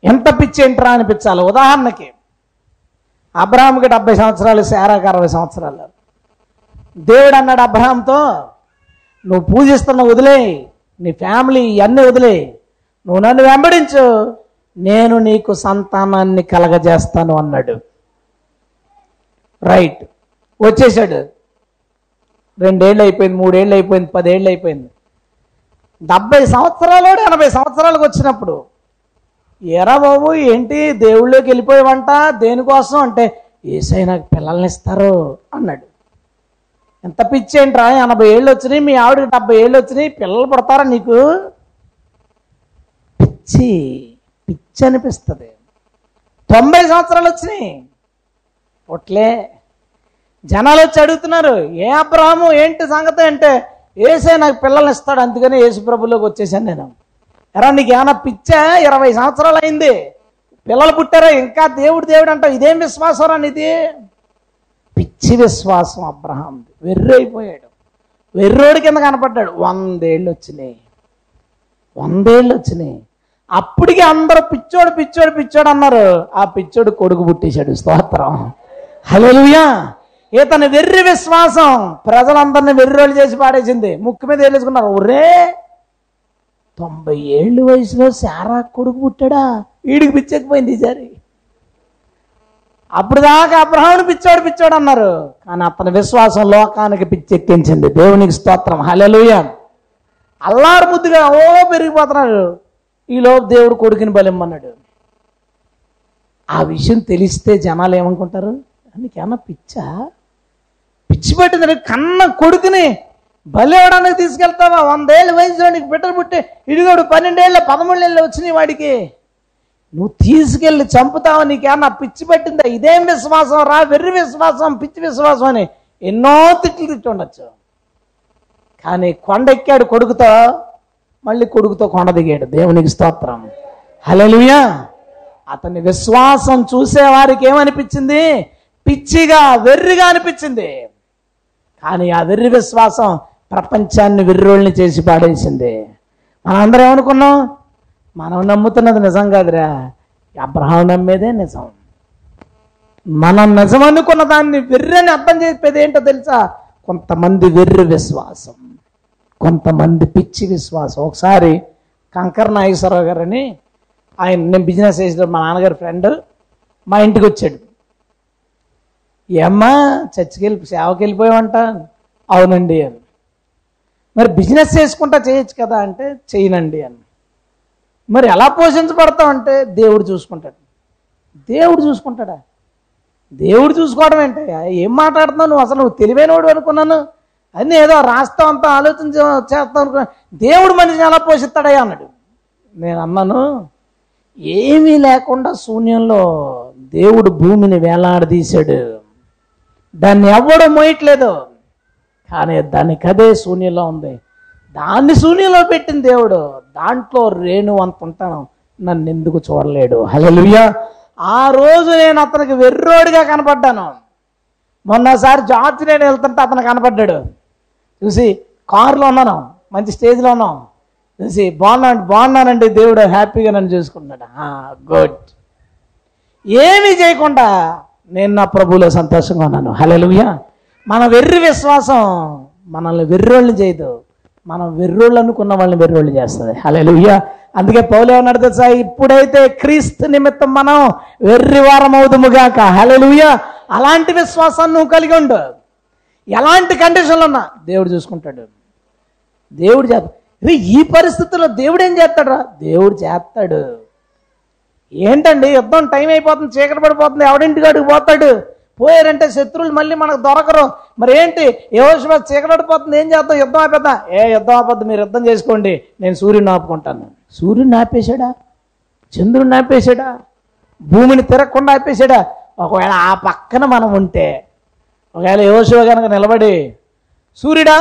Speaker 1: ఎంత పిచ్చేంట్రా అనిపించాలి. ఉదాహరణకి అబ్రహాంకి డెబ్బై సంవత్సరాలు శారాకి అరవై సంవత్సరాలు. దేవుడు అన్నాడు అబ్రహాంతో నువ్వు పూజిస్తున్న వదిలే నీ ఫ్యామిలీ ఇవన్నీ వదిలే. నువ్వు నన్ను వెంబడించు నేను నీకు సంతానాన్ని కలగజేస్తాను అన్నాడు. రైట్. వచ్చేసాడు రెండేళ్ళు అయిపోయింది మూడేళ్ళు అయిపోయింది పదేళ్ళు అయిపోయింది. డెబ్బై సంవత్సరాలు ఎనభై సంవత్సరాలకు వచ్చినప్పుడు ఎరా బాబు ఏంటి దేవుళ్ళలోకి వెళ్ళిపోయావంట? దేనికోసం అంటే ఏసై నాకు పిల్లల్ని ఇస్తారు అన్నాడు. ఎంత పిచ్చి ఏంట్రా ఎనభై ఏళ్ళు వచ్చినాయి మీ ఆవిడకి డెబ్బై ఏళ్ళు వచ్చినాయి పిల్లలు పుడతారా నీకు? పిచ్చి పిచ్చి అనిపిస్తుంది. తొంభై సంవత్సరాలు వచ్చినాయి. పొట్లే జనాలు వచ్చి అడుగుతున్నారు ఏ అబ్రహము ఏంటి సంగతి? అంటే ఏసే నాకు పిల్లల్ని ఇస్తాడు అందుకని ఏసు ప్రభులోకి వచ్చేసాను నేను. ఎరా నీకు ఏమైనా పిచ్చా? ఇరవై సంవత్సరాలు అయింది పిల్లలు పుట్టారా? ఇంకా దేవుడు దేవుడు అంటావు ఇదేం విశ్వాసం రా నీది పిచ్చి విశ్వాసం అబ్రహాం. వెర్రైపోయాడు. వెర్రోడి కింద కనపడ్డాడు. వందేళ్ళు వచ్చినాయి. వందేళ్ళు వచ్చినాయి. అప్పటికి అందరూ పిచ్చోడు పిచ్చోడు పిచ్చోడు అన్నారు. ఆ పిచ్చోడు కొడుకు పుట్టేశాడు. స్తోత్రం. హలోలుయా ఇతని వెర్రి విశ్వాసం ప్రజలందరినీ వెర్రోలు చేసి పాడేసింది. ముక్కు మీద వేలేసుకున్నారు ఒరే తొంభై ఏళ్ళు వయసులో శారా కొడుకు పుట్టాడా? వీడికి పిచ్చకపోయింది ఈసారి అప్పుడు దాకా అబ్రహాముడు పిచ్చోడు పిచ్చోడు అన్నారు. కానీ అతని విశ్వాసం లోకానికి పిచ్చెక్కించింది. దేవునికి స్తోత్రం. హలలుయ అల్లారు ముద్దుగా ఓ పెరిగిపోతున్నాడు. ఈలోపు దేవుడు కొడుకుని బలిమ్మన్నాడు. ఆ విషయం తెలిస్తే జనాలు ఏమనుకుంటారు? నీకేమన్నా పిచ్చా? పిచ్చి పట్టింది కన్న కొడుకుని బలి తీసుకెళ్తావా? వందేళ్ళ వయసులో నీకు బిడ్డలు పుట్టి ఇడిగోడు పన్నెండేళ్ళ పదమూడేళ్ళు వచ్చినాయి వాడికి. నువ్వు తీసుకెళ్ళి చంపుతావు? నీకేమన్నా పిచ్చి పట్టిందా? ఇదేం విశ్వాసం? రా వెర్రి విశ్వాసం పిచ్చి విశ్వాసం అని ఎన్నో తిట్లు తిట్టి ఉండొచ్చు. కానీ కొండ ఎక్కాడు కొడుకుతో మళ్ళీ కొడుకుతో కొండ దిగాడు. దేవునికి స్తోత్రం. హలలుయా అతని విశ్వాసం చూసేవారికి ఏమనిపించింది? పిచ్చిగా వెర్రిగా అనిపించింది. కానీ ఆ వెర్రి విశ్వాసం ప్రపంచాన్ని వెర్రోళ్ళని చేసి పాడేసింది. మనందరం ఏమనుకున్నాం? మనం నమ్ముతున్నది నిజం కాదురా. అబ్రహం నమ్మేదే నిజం. మనం నిజం అనుకున్న దాన్ని వెర్రని అర్థం చెప్పేది ఏంటో తెలుసా? కొంతమంది వెర్రి విశ్వాసం కొంతమంది పిచ్చి విశ్వాసం. ఒకసారి కంకర నాగేశ్వరరావు గారని ఆయన నేను బిజినెస్ చేసిన మా నాన్నగారి ఫ్రెండ్ మా ఇంటికి వచ్చాడు. ఏమ్మా చర్చికి వెళ్ళి సేవకి వెళ్ళిపోయావంట? అవునండి అని మరి బిజినెస్ చేసుకుంటా చేయొచ్చు కదా అంటే చేయనండి అని. మరి ఎలా పోషించబడతావు అంటే దేవుడు చూసుకుంటాడు. దేవుడు చూసుకుంటాడా? దేవుడు చూసుకోవడం ఏంటి? ఏం మాట్లాడుతున్నావు? నువ్వు అసలు నువ్వు తెలివైనవాడు అనుకున్నాను. అన్నీ ఏదో రాస్తాం అంతా ఆలోచన చేస్తాం దేవుడు మనిషిని ఎలా పోషిస్తాడయ్యా అన్నాడు. నేను అన్నాను ఏమీ లేకుండా శూన్యంలో దేవుడు భూమిని వేలాడదీశాడు. దాన్ని ఎవ్వడం మోయట్లేదు. కానీ దానికి అదే శూన్యంలో ఉంది. దాన్ని శూన్యంలో పెట్టిన దేవుడు దాంట్లో రేణు అంత ఉంటాను నన్ను ఎందుకు చూడలేడు. హలలుయా ఆ రోజు నేను అతనికి వెర్రోడిగా కనపడ్డాను. మొన్నసారి జార్జ్ నేను వెళ్తుంటే అతను కనపడ్డాడు. చూసి కారులో ఉన్నాను మంచి స్టేజ్లో ఉన్నాం. చూసి బాగున్నాను బాగున్నానండి దేవుడు హ్యాపీగా నన్ను చూసుకున్నాడు గుడ్. ఏమీ చేయకుండా నేను నా ప్రభువులో సంతోషంగా ఉన్నాను. హలో మన వెర్రి విశ్వాసం మనల్ని వెర్రోళ్ళని చేయదు. మనం వెర్రోళ్ళు అనుకున్న వాళ్ళని వెర్రోళ్ళు చేస్తుంది. హల్లెలూయా అందుకే పౌలే ఏమన్నాడు తెలుసా? ఇప్పుడైతే క్రీస్తు నిమిత్తం మనం వెర్రివారం అవుదుముగాక హల్లెలూయా అలాంటి విశ్వాసాన్ని నువ్వు కలిగి ఉండు. ఎలాంటి కండిషన్లు ఉన్నా దేవుడు చూసుకుంటాడు. దేవుడు చేస్తాడు ఈ పరిస్థితుల్లో దేవుడు ఏం చేస్తాడు దేవుడు చేస్తాడు. ఏంటండి? యుద్ధం టైం అయిపోతుంది చీకటి పడిపోతుంది ఎవడింటికి అడుగు పోతాడు? పోయారంటే శత్రువులు మళ్ళీ మనకు దొరకరు. మరి ఏంటి? యోశివ చీకటడిపోతుంది ఏం చేద్దాం? యుద్ధం ఆపేద్దాం. ఏ యుద్ధం ఆపద్దు. మీరు యుద్ధం చేసుకోండి. నేను సూర్యుని ఆపుకుంటాను. సూర్యుని ఆపేశాడా? చంద్రుడిని ఆపేశాడా? భూమిని తిరగకుండా ఆపేశాడా? ఒకవేళ ఆ పక్కన మనం ఉంటే ఒకవేళ యోశివ కనుక నిలబడి సూర్యుడా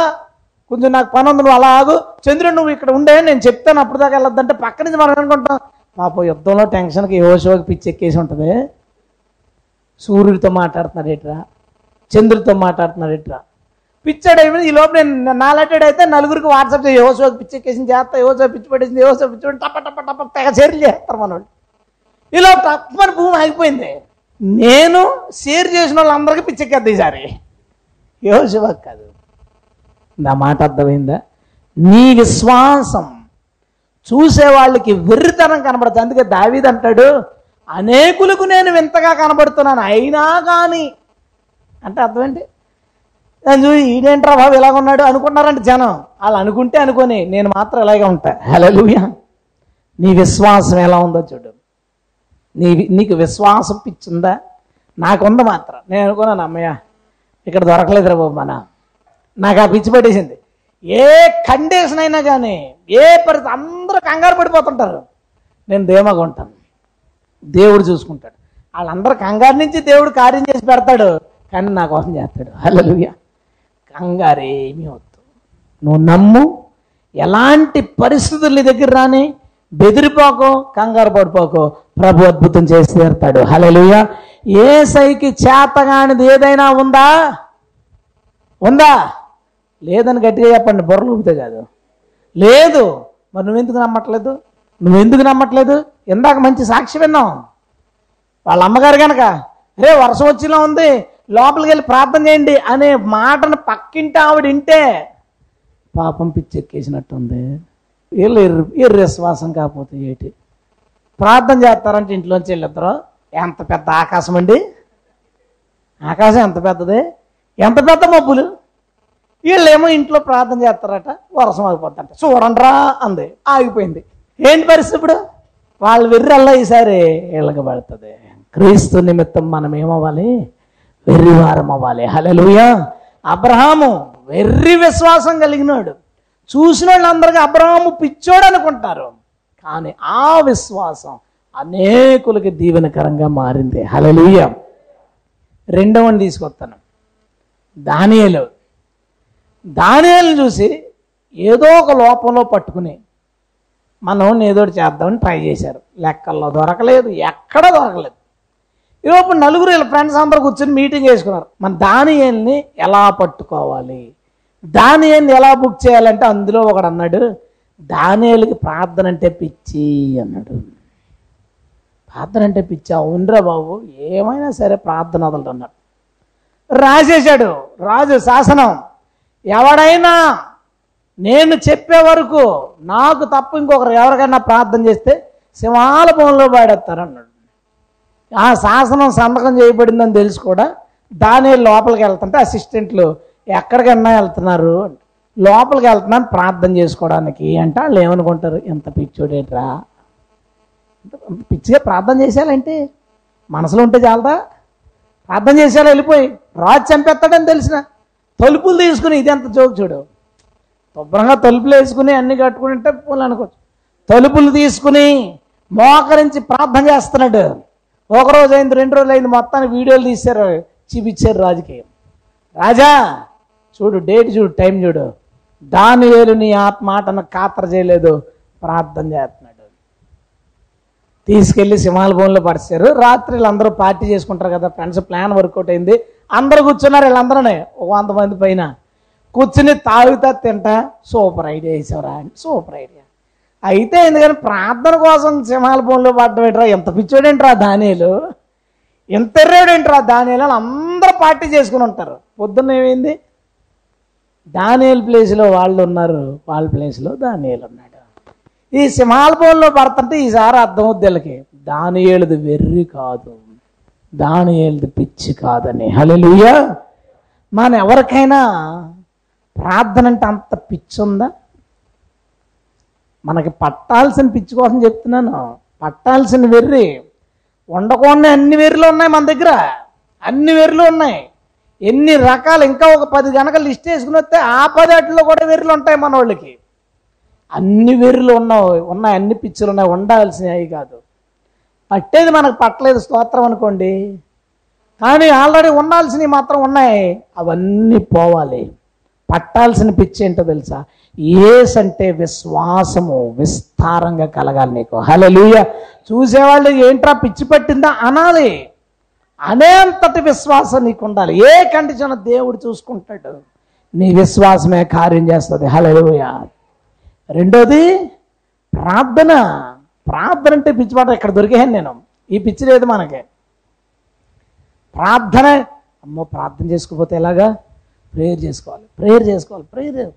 Speaker 1: కొంచెం నాకు పని ఉంది నువ్వు అలాగు చంద్రుడు నువ్వు ఇక్కడ ఉండే నేను చెప్తాను అప్పుడు దాకా వెళ్ళొద్దంటే పక్క నుంచి మనం అనుకుంటాం పాప యుద్ధంలో టెన్షన్కి యోశివకి పిచ్చి ఎక్కేసి ఉంటుంది. సూర్యుడితో మాట్లాడుతున్నాడేట్రా చంద్రుడితో మాట్లాడుతున్నాడు ఎట్రా? పిచ్చాడు అయిపోయింది ఈ లోపు నేను నాలెటెడ్ అయితే నలుగురికి వాట్సాప్ చేసి యోసోకి పిచ్చెక్కేసింది చేస్తా యోసో పిచ్చి పడేసింది యోసో పిచ్చి పడి టప్ప టప్ప టప్ప తెగ చర్యలు చేస్తారు మనోళ్ళు. ఇలా తప్పని భూమి ఆగిపోయింది. నేను షేర్ చేసిన వాళ్ళందరికీ పిచ్చెక్కేద్ది ఈసారి. యోశివకు కాదు. నా మాట అర్థమైందా? నీ విశ్వాసం చూసేవాళ్ళకి వెర్రితనం కనబడుతుంది. అందుకే దావీద్ అంటాడు అనేకులకు నేను వింతగా కనబడుతున్నాను. అయినా కానీ అంటే అర్థం ఏంటి? నేను చూసి ఈడేంట్రా బాబు ఇలాగ ఉన్నాడు అనుకున్నారంటే జనం. వాళ్ళు అనుకుంటే అనుకొని నేను మాత్రం ఇలాగే ఉంటా. హలోయ నీ విశ్వాసం ఎలా ఉందో చూడు. నీ నీకు విశ్వాసం పిచ్చిందా? నాకుంది మాత్రం. నేను అనుకున్నాను అమ్మయ్య ఇక్కడ దొరకలేదురా బాబు మన. నాకు ఆ పిచ్చి పట్టేసింది. ఏ కండిషన్ అయినా కానీ ఏ పరిస్థితి అందరూ కంగారు పడిపోతుంటారు. నేను ధీమాగా ఉంటాను. దేవుడు చూసుకుంటాడు. వాళ్ళందరూ కంగారు నుంచి దేవుడు కార్యం చేసి పెడతాడు. కానీ నా కోసం చేస్తాడు. హల్లెలూయ. కంగారు ఏమీ వద్దు. నువ్వు నమ్ము. ఎలాంటి పరిస్థితులు నీ దగ్గర రాని బెదిరిపోకో కంగారు పడిపోకో. ప్రభు అద్భుతం చేసి తీరుతాడు. హలలుయ ఏ సైకి చేతగానిది ఏదైనా ఉందా? ఉందా? లేదని గట్టిగా చెప్పండి. బుర్రలు ఊపితే కాదు. లేదు. మరి నువ్వెందుకు నమ్మట్లేదు? నువ్వెందుకు నమ్మట్లేదు? ఇందాక మంచి సాక్షి విన్నాం. వాళ్ళ అమ్మగారు కనుక రే వర్షం వచ్చేలా ఉంది లోపలికి వెళ్ళి ప్రార్థన చేయండి అనే మాటను పక్కింటి ఆవిడ వింటే పాపం పిచ్చెక్కేసినట్టుంది. వీళ్ళు ఎర్రి ఎర్రిశ్వాసం కాకపోతే ఏటి? ప్రార్థన చేస్తారంటే ఇంట్లోంచి వెళ్ళిద్దరు. ఎంత పెద్ద ఆకాశం అండి? ఆకాశం ఎంత పెద్దది? ఎంత పెద్ద మబ్బులు? వీళ్ళేమో ఇంట్లో ప్రార్థన చేస్తారట వర్షం ఆగిపోద్దంట. చూడండిరా అంది. ఆగిపోయింది. ఏంటి పరిస్థితి ఇప్పుడు? వాళ్ళు వెర్రల్లా ఈసారి ఇళ్ళకబడుతుంది క్రీస్తు నిమిత్తం మనం ఏమవ్వాలి? వెర్రివారం అవ్వాలి. హలలుయా అబ్రహాము వెర్రి విశ్వాసం కలిగినాడు. చూసిన వాళ్ళందరికీ అబ్రహాము పిచ్చోడు అనుకుంటారు. కానీ ఆ విశ్వాసం అనేకులకి దీవెనకరంగా మారింది. హలలుయ రెండవని తీసుకొస్తాను. దానియలు. దానియాలను చూసి ఏదో ఒక లోపంలో పట్టుకుని మనం ఏదో చేద్దామని ట్రై చేశారు. లెక్కల్లో దొరకలేదు ఎక్కడ దొరకలేదు. ఇప్పుడు నలుగురు వీళ్ళ ఫ్రెండ్స్ అందరూ కూర్చొని మీటింగ్ వేసుకున్నారు మన దానియల్ని ఎలా పట్టుకోవాలి? దానియల్ని ఎలా బుక్ చేయాలంటే అందులో ఒకడు అన్నాడు దానియలకి ప్రార్థన అంటే పిచ్చి అన్నాడు. ప్రార్థన అంటే పిచ్చి అవునరా బాబు ఏమైనా సరే ప్రార్థన వదలడు అన్నాడు. రాసేశాడు రాజు శాసనం. ఎవడైనా నేను చెప్పే వరకు నాకు తప్ప ఇంకొకరు ఎవరికైనా ప్రార్థన చేస్తే సింహాల భవన్లో పాడేస్తారన్నాడు. ఆ శాసనం సంతకం చేయబడిందని తెలిసి కూడా. దాని లోపలికి వెళ్తుంటే అసిస్టెంట్లు ఎక్కడికన్నా వెళ్తున్నారు? లోపలికి వెళ్తున్నాను ప్రార్థన చేసుకోవడానికి. అంటే వాళ్ళు ఏమనుకుంటారు? ఎంత పిచ్చోడేట్రా. పిచ్చిగా ప్రార్థన చేసేయాలంటే మనసులో ఉంటే చాలదా? ప్రార్థన చేసేలా వెళ్ళిపోయి రాజు చంపేస్తాడని తెలిసిన తలుపులు తీసుకుని ఇది ఎంత జోక్ చూడు. శుభ్రంగా తలుపులు వేసుకుని అన్ని కట్టుకుని ఉంటే అనుకోవచ్చు. తలుపులు తీసుకుని మోకరించి ప్రార్థన చేస్తున్నాడు. ఒక రోజు అయింది రెండు రోజులు అయింది మొత్తానికి వీడియోలు తీశారు చూపించారు రాజుకి రాజా చూడు డేట్ చూడు టైం చూడు. దానియేలు నీ ఆత్మాటను ఖాతరు చేయలేదు ప్రార్థన చేస్తున్నాడు. తీసుకెళ్ళి సింహాల భూమిలో పడిచారు రాత్రి వీళ్ళందరూ పార్టీ చేసుకుంటారు కదా ఫ్రెండ్స్ ప్లాన్ వర్కౌట్ అయింది. అందరూ కూర్చున్నారు వీళ్ళందరూనే ఒక వంద మంది పైన. కూర్చుని తాగుతా తింటా. సూపర్ ఐడియా వేసావురా సూపర్ ఐడియా. అయితే ఎందుకని ప్రార్థన కోసం సింహాల భవన్లో పడ్డమేంట్రా ఎంత పిచ్చోడేంట్రా దానేలు ఎంత ఎర్రేడేంట్రా దానేలు అని అందరూ పార్టీ చేసుకుని ఉంటారు. పొద్దున్న ఏమైంది? దానియల్ ప్లేస్లో వాళ్ళు ఉన్నారు. వాళ్ళ ప్లేస్లో దానేలు ఉన్నాడు. ఈ సింహాలపంలో పడుతుంటే ఈసారి అర్థమవుద్ది వీళ్ళకి. దానియేలుది వెర్రి కాదు. దానియేలుది పిచ్చి కాదని. హలో మన ఎవరికైనా ప్రార్థన అంటే అంత పిచ్చి ఉందా మనకి పట్టాల్సిన పిచ్చి కోసం చెప్తున్నాను. పట్టాల్సిన వెర్రి ఉండకుండా అన్ని వెర్రులు ఉన్నాయి మన దగ్గర. అన్ని వెర్రులు ఉన్నాయి. ఎన్ని రకాలు ఇంకా ఒక పది గనక లిస్ట్ వేసుకుని వస్తే ఆ పదేటిలో కూడా వెర్రులు ఉంటాయి మన వాళ్ళకి. అన్ని వెర్రులు ఉన్నాయి ఉన్నాయి అన్ని పిచ్చులు ఉన్నాయి ఉండాల్సినవి కాదు. పట్టేది మనకు పట్టలేదు స్తోత్రం అనుకోండి. కానీ ఆల్రెడీ ఉండాల్సినవి మాత్రం ఉన్నాయి. అవన్నీ పోవాలి. పట్టాల్సిన పిచ్చి ఏంటో తెలుసా? ఏస్ అంటే విశ్వాసము విస్తారంగా కలగాలి నీకు. హలలుయ చూసేవాళ్ళు ఏంట్రా పిచ్చి పట్టిందా? అనాలి. అనేంతటి విశ్వాసం నీకు ఉండాలి ఏ కండిషన్ దేవుడు చూసుకుంటాడు? నీ విశ్వాసమే కార్యం చేస్తుంది. హలలుయ రెండోది ప్రార్థన. ప్రార్థన అంటే పిచ్చి పాట ఇక్కడ దొరికాను నేను. ఈ పిచ్చి లేదు మనకి. ప్రార్థన. అమ్మో ప్రార్థన చేసుకుపోతే ఎలాగా? ప్రేయర్ చేసుకోవాలి ప్రేయర్ చేసుకోవాలి ప్రేయర్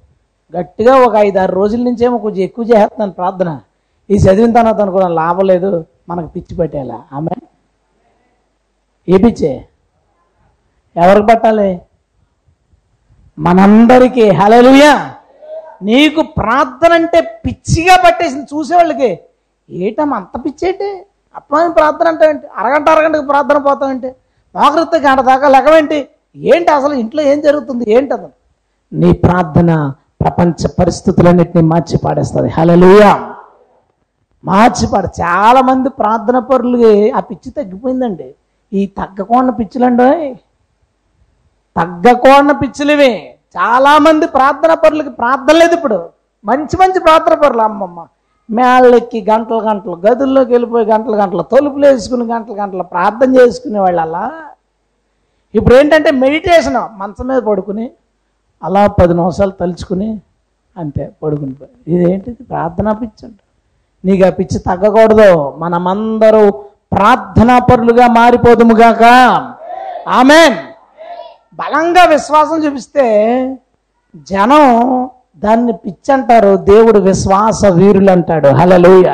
Speaker 1: గట్టిగా ఒక ఐదు ఆరు రోజుల నుంచేమో కొంచెం ఎక్కువ చేస్తున్నాను ప్రార్థన. ఈ చదివిన తర్వాత అనుకున్న లాభం లేదు మనకు పిచ్చి పట్టేలా. ఆమె ఏ పిచ్చే? ఎవరికి పట్టాలి? మనందరికీ. హలలుయా నీకు ప్రార్థన అంటే పిచ్చిగా పట్టేసింది చూసేవాళ్ళకి. ఏటమ్మా అంత పిచ్చేటి అప్పని ప్రార్థన అంటే అరగంట అరగంటకి ప్రార్థన పోతామంటే మోకరితే గంట దాకా లెగవేంటి? ఏంటి అసలు ఇంట్లో ఏం జరుగుతుంది? ఏంటి అసలు నీ ప్రార్థన ప్రపంచ పరిస్థితులన్నింటినీ మార్చి పాడేస్తుంది హలలుయా మార్చి పాడు చాలా మంది ప్రార్థన పరులు ఆ పిచ్చి తగ్గిపోయిందండి. ఈ తగ్గకుండా పిచ్చులండి తగ్గకుండా పిచ్చులవే. చాలా మంది ప్రార్థన పరులకి ప్రార్థన లేదు ఇప్పుడు. మంచి మంచి ప్రార్థన పరులు అమ్మమ్మ. మేళ్ళెక్కి గంటలు గంటలు గదుల్లోకి వెళ్ళిపోయి గంటలు గంటలు తలుపులు వేసుకుని గంటలు గంటలు ప్రార్థన చేసుకునే వాళ్ళ ఇప్పుడు ఏంటంటే మెడిటేషన్ మంచం మీద పడుకుని అలా పది నిమిషాలు తలుచుకుని అంతే పడుకుని పోయి ఇదేంటిది ప్రార్థనా పిచ్చి అంట. నీకు ఆ పిచ్చి తగ్గకూడదు. మనమందరూ ప్రార్థనా పరులుగా మారిపోదుముగాక ఆమె బలంగా విశ్వాసం చూపిస్తే జనం దాన్ని పిచ్చి అంటారు. దేవుడు విశ్వాస వీరులు అంటాడు హలలుయ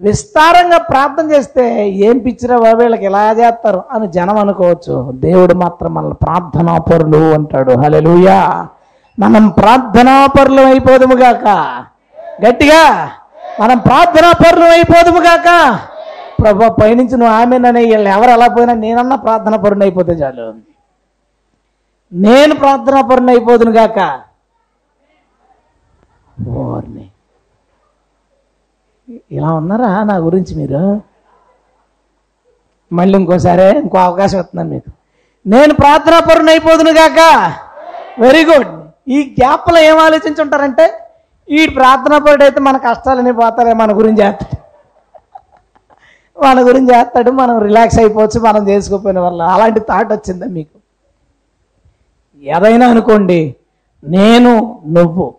Speaker 1: విస్తారంగా ప్రార్థన చేస్తే ఏం పిచ్చిరా బాబు వీళ్ళకి ఇలా చేస్తారు అని జనం అనుకోవచ్చు. దేవుడు మాత్రం మనల్ని ప్రార్థనాపరులు అంటాడు. హలెలుయా మనం ప్రార్థనాపరులం అయిపోదుము గాక. గట్టిగా మనం ప్రార్థనా పరులు అయిపోదుము గాక. ప్రభు పైనుంచి నువ్వు ఆమెనని వీళ్ళు ఎవరు ఎలా పోయినా నేనన్నా ప్రార్థనా పరుని అయిపోతే చాలు. నేను ప్రార్థనా పరుని అయిపోదును గాక. ఓర్ని. ఇలా ఉన్నారా నా గురించి మీరు? మళ్ళీ ఇంకోసారి ఇంకో అవకాశం ఇస్తున్నాను మీకు. నేను ప్రార్థనాపరుని అయిపోదును కాక వెరీ గుడ్ ఈ గ్యాప్లో ఏం ఆలోచించుంటారంటే ఈ ప్రార్థనాపరుడు అయితే మన కష్టాలని పోతారే మన గురించి చేస్తాడు. మన గురించి చేస్తాడు మనం రిలాక్స్ అయిపోవచ్చు మనం చేసుకోపోయిన వల్ల అలాంటి థాట్ వచ్చిందా మీకు? ఏదైనా అనుకోండి నేను నువ్వు.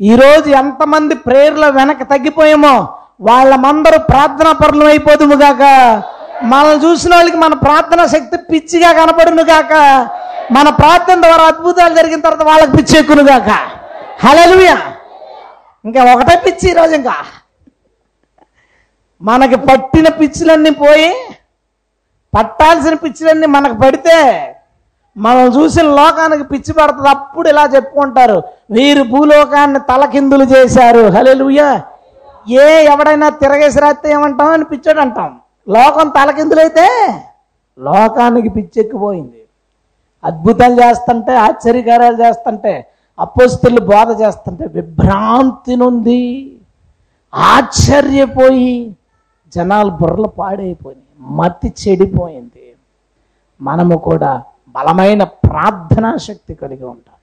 Speaker 1: ఈరోజు ఎంతమంది ప్రేయర్లో వెనక తగ్గిపోయామో వాళ్ళమందరూ ప్రార్థన పరులు అయిపోదుము గాక. మనల్ని చూసిన వాళ్ళకి మన ప్రార్థన శక్తి పిచ్చిగా కనపడును గాక. మన ప్రార్థన ద్వారా అద్భుతాలు జరిగిన తర్వాత వాళ్ళకి పిచ్చి ఎక్కును గాక. హలలుయ ఇంకా ఒకటే పిచ్చి ఈరోజు ఇంకా. మనకి పట్టిన పిచ్చులన్నీ పోయి పట్టాల్సిన పిచ్చులన్నీ మనకు పడితే మనం చూసిన లోకానికి పిచ్చి పడుతుంది. అప్పుడు ఇలా చెప్పుకుంటారు. వీరు భూలోకాన్ని తలకిందులు చేశారు. హలెలుయ ఏ ఎవడైనా తిరగేసి రాస్తే ఏమంటాం? అని పిచ్చాడు అంటాం లోకం తలకిందులైతే లోకానికి పిచ్చెక్కిపోయింది. అద్భుతాలు చేస్తుంటే ఆశ్చర్యకార్యాలు చేస్తుంటే అపోస్తులు బోధ చేస్తుంటే విభ్రాంతి నుండి ఆశ్చర్యపోయి జనాలు బుర్రలు పాడైపోయినాయి. మతి చెడిపోయింది. మనము కూడా బలమైన ప్రార్థనా శక్తి కలిగి ఉంటాం.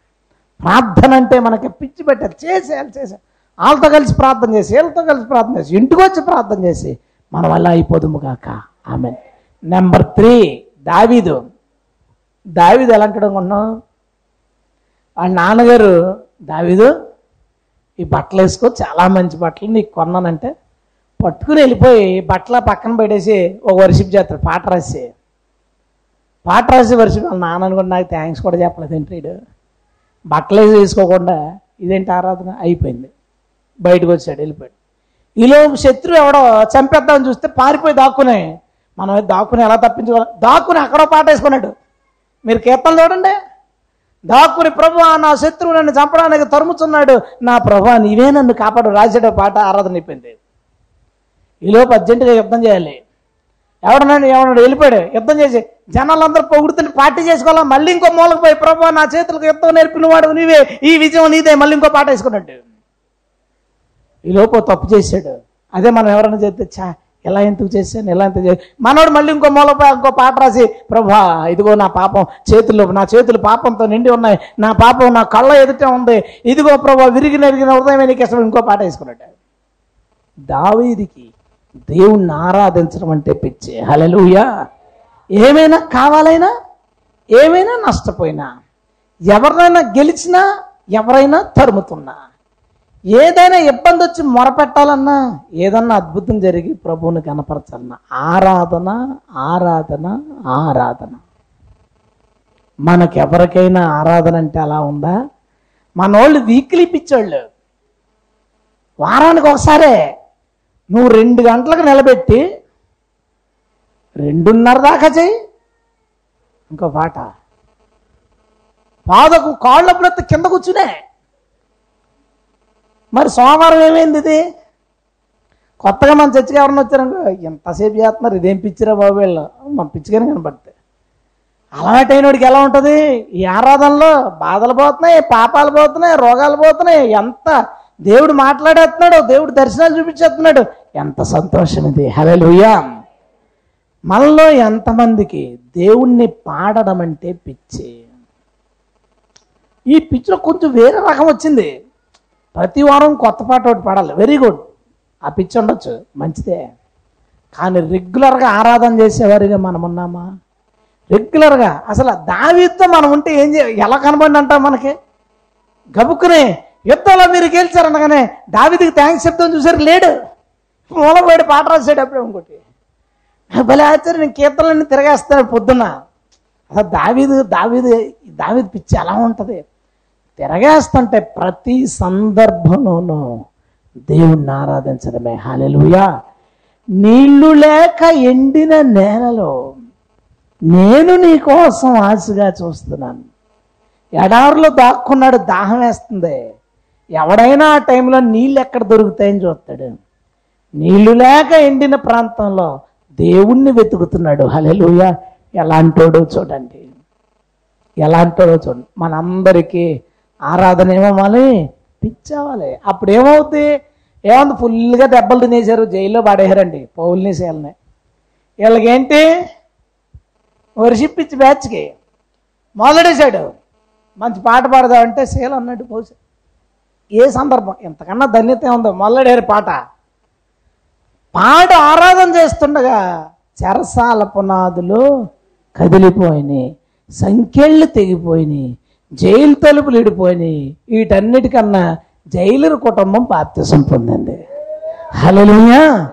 Speaker 1: ప్రార్థన అంటే మనకి పిచ్చి పెట్టారు చేసేయాలి చేసేయాలి. వాళ్ళతో కలిసి ప్రార్థన చేసి వీళ్ళతో కలిసి ప్రార్థన చేసి ఇంటికి వచ్చి ప్రార్థన చేసి మన వల్ల అయిపోదుము కాక. ఆమె నెంబర్ త్రీ దావీదు. దావీదు ఎలా అంటాడు అనుకుంటున్నావు? వాళ్ళ నాన్నగారు దావీదు ఈ బట్టలు వేసుకో చాలా మంచి బట్టలు నీకు కొన్నానంటే పట్టుకుని వెళ్ళిపోయి బట్టల పక్కన పెట్టేసి ఒక వర్షిప్ చేస్తారు పాట రాసి. పాట రాసి వర్షిప్ వాళ్ళ నాన్న కూడా నాకు థ్యాంక్స్ కూడా చెప్పలేదు ఏంటి బట్టలు వేసుకోకుండా ఇదేంటి ఆరాధన? అయిపోయింది. బయటకు వచ్చాడు వెళ్ళిపోయాడు. ఈలో శత్రువు ఎవడో చంపేద్దామని చూస్తే పారిపోయి దాక్కునే మనం దాక్కుని ఎలా తప్పించుకోవాలి? దాక్కుని అక్కడో పాట వేసుకున్నాడు. మీరు కీర్తనలు చూడండి. దాక్కుని ప్రభు నా శత్రువు నన్ను చంపడానికి తరుముచున్నాడు నా ప్రభు నీవే నన్ను కాపాడు. రాజేట పాట ఆరాధన అయిపోయింది. ఈలోపు అర్జెంటుగా యుద్ధం చేయాలి. ఎవడన్నాడు ఎవడు వెళ్ళిపోయాడు? యుద్ధం చేసి జనాలందరూ పొగుడుతుంటే పార్టీ చేసుకోవాలా? మళ్ళీ ఇంకో మూలకు పోయి ప్రభు నా చేతులకు యుద్ధం నేర్పిన వాడు నీవే ఈ విజయం నీదే. మళ్ళీ ఇంకో పాట వేసుకున్నాడు. ఈ లోపు తప్పు చేశాడు. అదే మనం ఎవరైనా చేస్తే చా ఎలా ఎందుకు చేశాను ఎలా ఎంత చేశాను? మనోడు మళ్ళీ ఇంకో మూలపై ఇంకో పాట రాసి ప్రభా ఇదిగో నా పాపం చేతులు నా చేతులు పాపంతో నిండి ఉన్నాయి. నా పాపం నా కళ్ళ ఎదుట ఉంది. ఇదిగో ప్రభా విరిగి నెరిగిన హృదయమే నీకు ఇష్టం. ఇంకో పాట వేసుకున్నాడు. దావీదికి దేవుణ్ణి ఆరాధించడం అంటే పిచ్చే. హలలుయా ఏమైనా కావాలైనా ఏమైనా నష్టపోయినా ఎవరినైనా గెలిచినా ఎవరైనా తరుముతున్నా ఏదైనా ఇబ్బంది వచ్చి మొరపెట్టాలన్నా ఏదన్నా అద్భుతం జరిగి ప్రభువుని కనపరచాలన్నా ఆరాధన ఆరాధన ఆరాధన. మనకెవరికైనా ఆరాధన అంటే అలా ఉందా? మనోళ్ళు వీక్లీ పిచ్చోళ్ళు. వారానికి ఒకసారే నువ్వు రెండు గంటలకు నిలబెట్టి రెండున్నర దాకా చేయి ఇంకో పాట. పాదకు కాళ్ళ బ్రత్ కింద కూర్చునే. మరి సోమవారం ఏమైంది ఇది? కొత్తగా మన చర్చకి ఎవరైనా వచ్చారనుకో ఎంతసేపు చేస్తున్నారు ఇదేం పిచ్చిరా బాబు వీళ్ళు? మన పిచ్చిగానే కనబడితే. అలవాటైనడికి ఎలా ఉంటుంది? ఈ ఆరాధనలో బాధలు పోతున్నాయి పాపాలు పోతున్నాయి రోగాలు పోతున్నాయి ఎంత దేవుడు మాట్లాడేస్తున్నాడు దేవుడు దర్శనాలు చూపించేస్తున్నాడు. ఎంత సంతోషం ఇది. హలలుయా మనలో ఎంతమందికి దేవుణ్ణి పాడడం అంటే పిచ్చి. ఈ పిచ్చిలో కొంచెం వేరే రకం వచ్చింది. ప్రతి వారం కొత్త పాట ఒకటి పాడాలి. వెరీ గుడ్ ఆ పిచ్చి ఉండొచ్చు. మంచిదే. కానీ రెగ్యులర్గా ఆరాధన చేసేవారిగా మనం ఉన్నామా? రెగ్యులర్గా అసలు దావీతో మనం ఉంటే ఏం చే ఎలా కనబడి అంటాం మనకి? గబుక్కునే యుద్ధంలో మీరు గెలిచారనగానే దావీదికి థ్యాంక్స్ చెప్తాం చూసారు లేడు. మూలపోయాడు పాట రాసాడు అప్పుడే ఇంకోటి భలే ఆచార్య నేను కీర్తనలన్నీ తిరగేస్తాను పొద్దున్న. అసలు దావీదు దావీదు దావీది పిచ్చి ఎలా ఉంటుంది? తిరగేస్తుంటే ప్రతి సందర్భంలోనూ దేవుణ్ణి ఆరాధించడమే. హాలెలుయా నీళ్ళు లేక ఎండిన నేలలో నేను నీ కోసం ఆశగా చూస్తున్నాను. ఎడారులు దాక్కున్నాడు దాహం వేస్తుంది. ఎవడైనా ఆ టైంలో నీళ్ళు ఎక్కడ దొరుకుతాయని చూస్తాడు. నీళ్ళు లేక ఎండిన ప్రాంతంలో దేవుణ్ణి వెతుకుతున్నాడు. హలెలుయ ఎలాంటోడో చూడండి. ఎలాంటోడో చూడండి. మనందరికీ ఆరాధన ఏమవ్వాలి పిచ్చావాలి. అప్పుడు ఏమవుద్ది ఏముంది ఫుల్గా దెబ్బలు తినేశారు జైల్లో పడేశారండి పౌల్ని శీలని వీళ్ళకేంటి? వర్షిప్ ఇచ్చి బ్యాచ్కి మొదలడేశాడు. మంచి పాట పాడదామంటే శీల అన్నట్టు పోసి ఏ సందర్భం? ఇంతకన్నా ధన్యత ఉందో మొదలెడారు పాట. పాట ఆరాధన చేస్తుండగా చెరసాల పునాదులు కదిలిపోయినాయి సంఖ్యళ్ళు తెగిపోయినాయి జైలు తలుపులు ఇడిపోయినాయి. వీటన్నిటికన్నా జైలర్ కుటుంబం బాప్తిసం పొందింది. హలోయా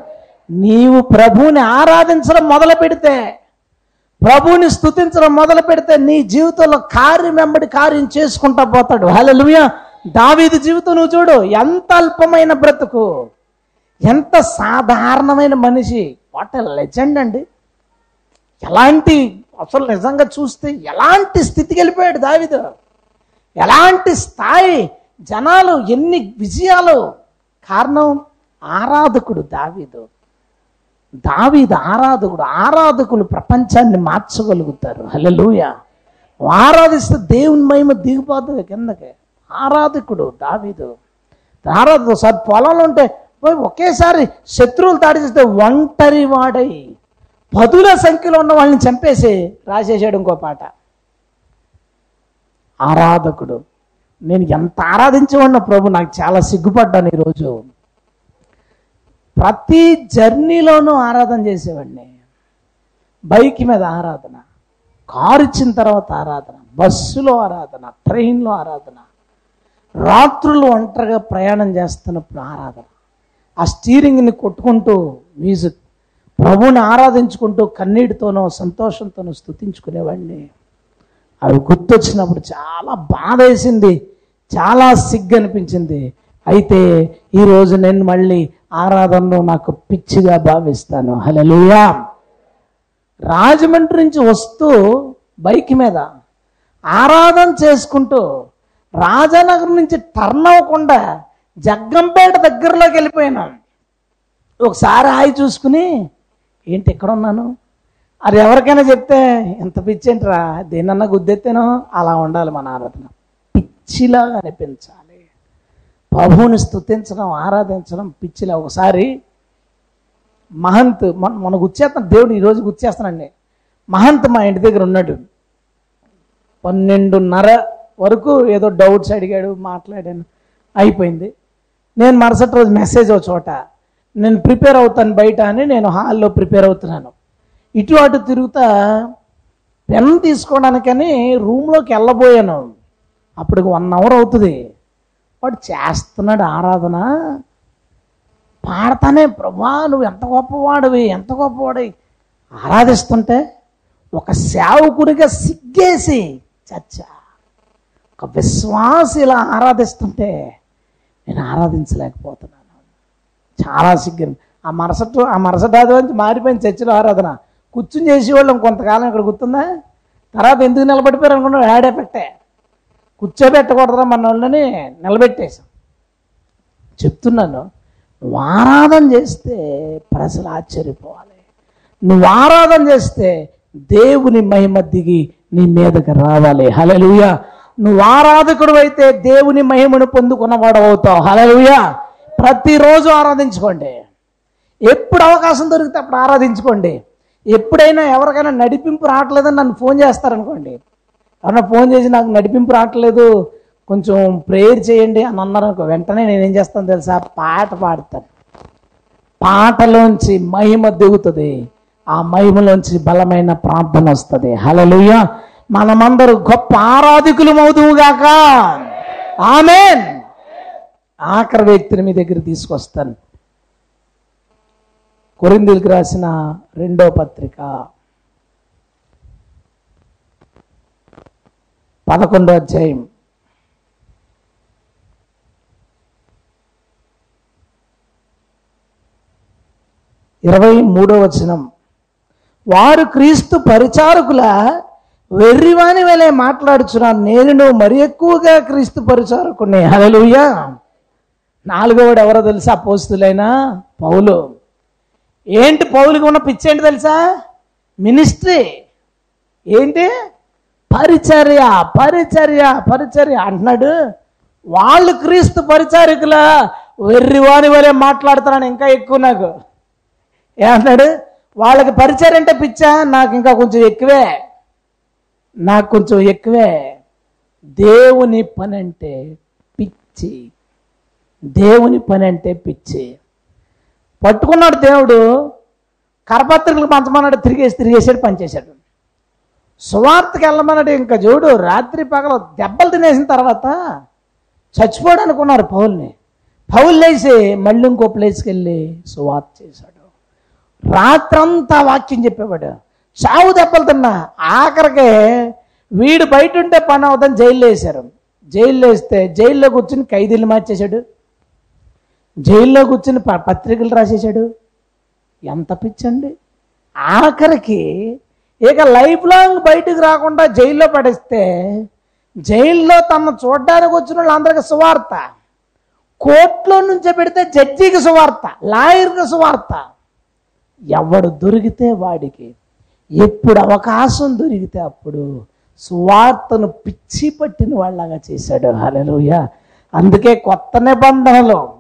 Speaker 1: నీవు ప్రభువుని ఆరాధించడం మొదలు పెడితే ప్రభువుని స్తుతించడం మొదలు పెడితే నీ జీవితంలో కార్యం వెంబడి కార్యం చేసుకుంటా పోతాడు. హలోయా దావీది జీవితం నువ్వు చూడు ఎంత అల్పమైన బ్రతుకు ఎంత సాధారణమైన మనిషి. వాట్ లెజెండ్ అండి. ఎలాంటి అసలు నిజంగా చూస్తే ఎలాంటి స్థితికి వెళ్ళిపోయాడు దావిదు? ఎలాంటి స్థాయి జనాలు ఎన్ని విజయాలు కారణం ఆరాధకుడు దావీదు. దావీదు ఆరాధకుడు ఆరాధకులు ప్రపంచాన్ని మార్చగలుగుతారు. హలలుయ ఆరాధిస్తే దేవుని మహిమ దిగిపోతుంది కిందకి. ఆరాధకుడు దావీదు. ఆరాధకుడు ఒకసారి పొలంలో ఉంటే పోయి ఒకేసారి శత్రువులు దాడి చేస్తే ఒంటరి వాడై పదుల సంఖ్యలో ఉన్న వాళ్ళని చంపేసి రాసేసాడు ఇంకో పాట. ఆరాధకుడు. నేను ఎంత ఆరాధించేవాడిన ప్రభు నాకు చాలా సిగ్గుపడ్డాను ఈరోజు ప్రతి జర్నీలోనూ ఆరాధన చేసేవాడిని. బైక్ మీద ఆరాధన కారు ఇచ్చిన తర్వాత ఆరాధన బస్సులో ఆరాధన ట్రైన్లో ఆరాధన రాత్రులు ఒంటరిగా ప్రయాణం చేస్తున్నప్పుడు ఆరాధన. ఆ స్టీరింగ్ని కొట్టుకుంటూ మ్యూజిక్. ప్రభువుని ఆరాధించుకుంటూ కన్నీటితోనో సంతోషంతోనో స్తుతించుకునేవాడిని. అవి గుర్తొచ్చినప్పుడు చాలా బాధ వేసింది చాలా సిగ్గు అనిపించింది అయితే ఈరోజు నేను మళ్ళీ ఆరాధనలో నాకు పిచ్చిగా భావిస్తాను. హలలుయా రాజమండ్రి నుంచి వస్తూ బైక్ మీద ఆరాధన చేసుకుంటూ రాజానగర్ నుంచి టర్న్ అవ్వకుండా జగ్గంపేట దగ్గరలోకి వెళ్ళిపోయినాం. ఒకసారి హాయి చూసుకుని ఏంటి ఎక్కడ ఉన్నాను అది ఎవరికైనా చెప్తే ఎంత పిచ్చేంట్రా దేనన్నా గుద్దెత్తేనో? అలా ఉండాలి మన ఆరాధన. పిచ్చిలాగా అనిపించాలి. ప్రభువుని స్తుతించడం ఆరాధించడం పిచ్చిలా. ఒకసారి మహంత్ మన మన గుర్చేస్తాను దేవుడు ఈరోజు గుర్చేస్తానండి మహంత్ మా ఇంటి దగ్గర ఉన్నాడు. పన్నెండున్నర వరకు ఏదో డౌట్స్ అడిగాడు మాట్లాడాను. అయిపోయింది. నేను మరుసటి రోజు మెసేజ్ ఒక చోట నేను ప్రిపేర్ అవుతాను బయట అని నేను హాల్లో ప్రిపేర్ అవుతున్నాను. ఇటు అటు తిరుగుతా పెన్ తీసుకోవడానికని రూమ్లోకి వెళ్ళబోయాను. అప్పటికి వన్ అవర్ అవుతుంది. వాడు చేస్తున్నాడు ఆరాధన. పాడతానే ప్రభా నువ్వు ఎంత గొప్పవాడివి ఎంత గొప్పవాడివి. ఆరాధిస్తుంటే ఒక సేవకుడిగా సిగ్గేసి చచ్చ. ఒక విశ్వాసి ఇలా ఆరాధిస్తుంటే నేను ఆరాధించలేకపోతున్నాను. చాలా సిగ్గు. ఆ మరసటి ఆ మరసటి ఆదివారం మారిపోయిన చర్చిలో ఆరాధన. కూర్చుని చేసేవాళ్ళం కొంతకాలం ఇక్కడ గుర్తుందా? తర్వాత ఎందుకు నిలబడిపోయారు అనుకున్నాం యాడ్ ఎఫెక్టే. కూర్చోబెట్టకూడదురా మన వాళ్ళని నిలబెట్టేశాం. చెప్తున్నాను నువ్వు ఆరాధన చేస్తే ప్రజలు ఆశ్చర్యపోవాలి. నువ్వు ఆరాధన చేస్తే దేవుని మహిమ దిగి నీ మీదకి రావాలి. హలలుయ నువ్వు ఆరాధకుడు అయితే దేవుని మహిమను పొందుకున్నవాడు అవుతావు. హలలుయ ప్రతిరోజు ఆరాధించుకోండి. ఎప్పుడు అవకాశం దొరికితే అప్పుడు ఆరాధించుకోండి. ఎప్పుడైనా ఎవరికైనా నడిపింపు రావట్లేదని నన్ను ఫోన్ చేస్తారనుకోండి. ఎవరైనా ఫోన్ చేసి నాకు నడిపింపు రావట్లేదు కొంచెం ప్రేయర్ చేయండి అని అన్నారనుకో వెంటనే నేను ఏం చేస్తాను తెలుసా? పాట పాడతాను. పాటలోంచి మహిమ దిగుతుంది. ఆ మహిమలోంచి బలమైన ప్రార్థన వస్తుంది. హలలుయ మనమందరూ గొప్ప ఆరాధికులు అవుదువుగాక ఆమెన్. ఆఖరి వ్యక్తిని మీ దగ్గర తీసుకొస్తాను. కొరిందులకు రాసిన రెండో పత్రిక. పదకొండో అధ్యాయం. ఇరవై మూడో వచనం. వారు క్రీస్తు పరిచారకుల వెర్రివాని వేలే మాట్లాడుచున్నాను. నేను మరి ఎక్కువగా క్రీస్తు పరిచారకుని హల్లెలూయా. నాలుగవడు ఎవరో తెలుసా? పోస్తులైనా పౌలు. ఏంటి పౌలికి ఉన్న పిచ్చి ఏంటి తెలుసా? మినిస్ట్రీ. ఏంటి? పరిచర్య పరిచర్య పరిచర్య అంటున్నాడు. వాళ్ళు క్రీస్తు పరిచారికుల వెర్రివాని వరే మాట్లాడుతున్నాను ఇంకా ఎక్కువ నాకు. ఏమంటున్నాడు? వాళ్ళకి పరిచయం అంటే పిచ్చా? నాకు ఇంకా కొంచెం ఎక్కువే. నాకు కొంచెం ఎక్కువే. దేవుని పని అంటే పిచ్చి. దేవుని పని అంటే పిచ్చి. పట్టుకున్నాడు దేవుడు కరపత్రికలు పంచమన్నాడు తిరిగేసి తిరిగేసాడు పనిచేశాడు. సువార్తకి వెళ్ళమన్నాడు ఇంకా చూడు రాత్రి పగల దెబ్బలు తినేసిన తర్వాత చచ్చిపోయాడు అనుకున్నారు పౌల్ని. పౌలు లేచి మళ్ళీ ఇంకో ప్లేస్కి వెళ్ళి సువార్త చేశాడు. రాత్రంతా వాక్యం చెప్పేవాడు. చావు దెబ్బలు తిన్నా ఆఖరికే వీడు బయట ఉంటే పని అవుతాను జైల్లో వేశారు జైల్లో వేస్తే జైల్లో కూర్చుని ఖైదీలు మార్చేశాడు. జైల్లో కూర్చుని ప- పత్రికలు రాసేశాడు. ఎంత పిచ్చండి. ఆఖరికి ఇక లైఫ్ లాంగ్ బయటకు రాకుండా జైల్లో పడేస్తే జైల్లో తమ చూడడానికి వచ్చిన వాళ్ళందరికీ సువార్త. కోర్టులో నుంచే పెడితే జడ్జికి సువార్త లాయర్కి సువార్త. ఎవడు దొరికితే వాడికి ఎప్పుడు అవకాశం దొరికితే అప్పుడు సువార్తను పిచ్చి పట్టిన వాళ్ళగా చేశాడు. హల్లెలూయా. అందుకే కొత్త నిబంధనలో.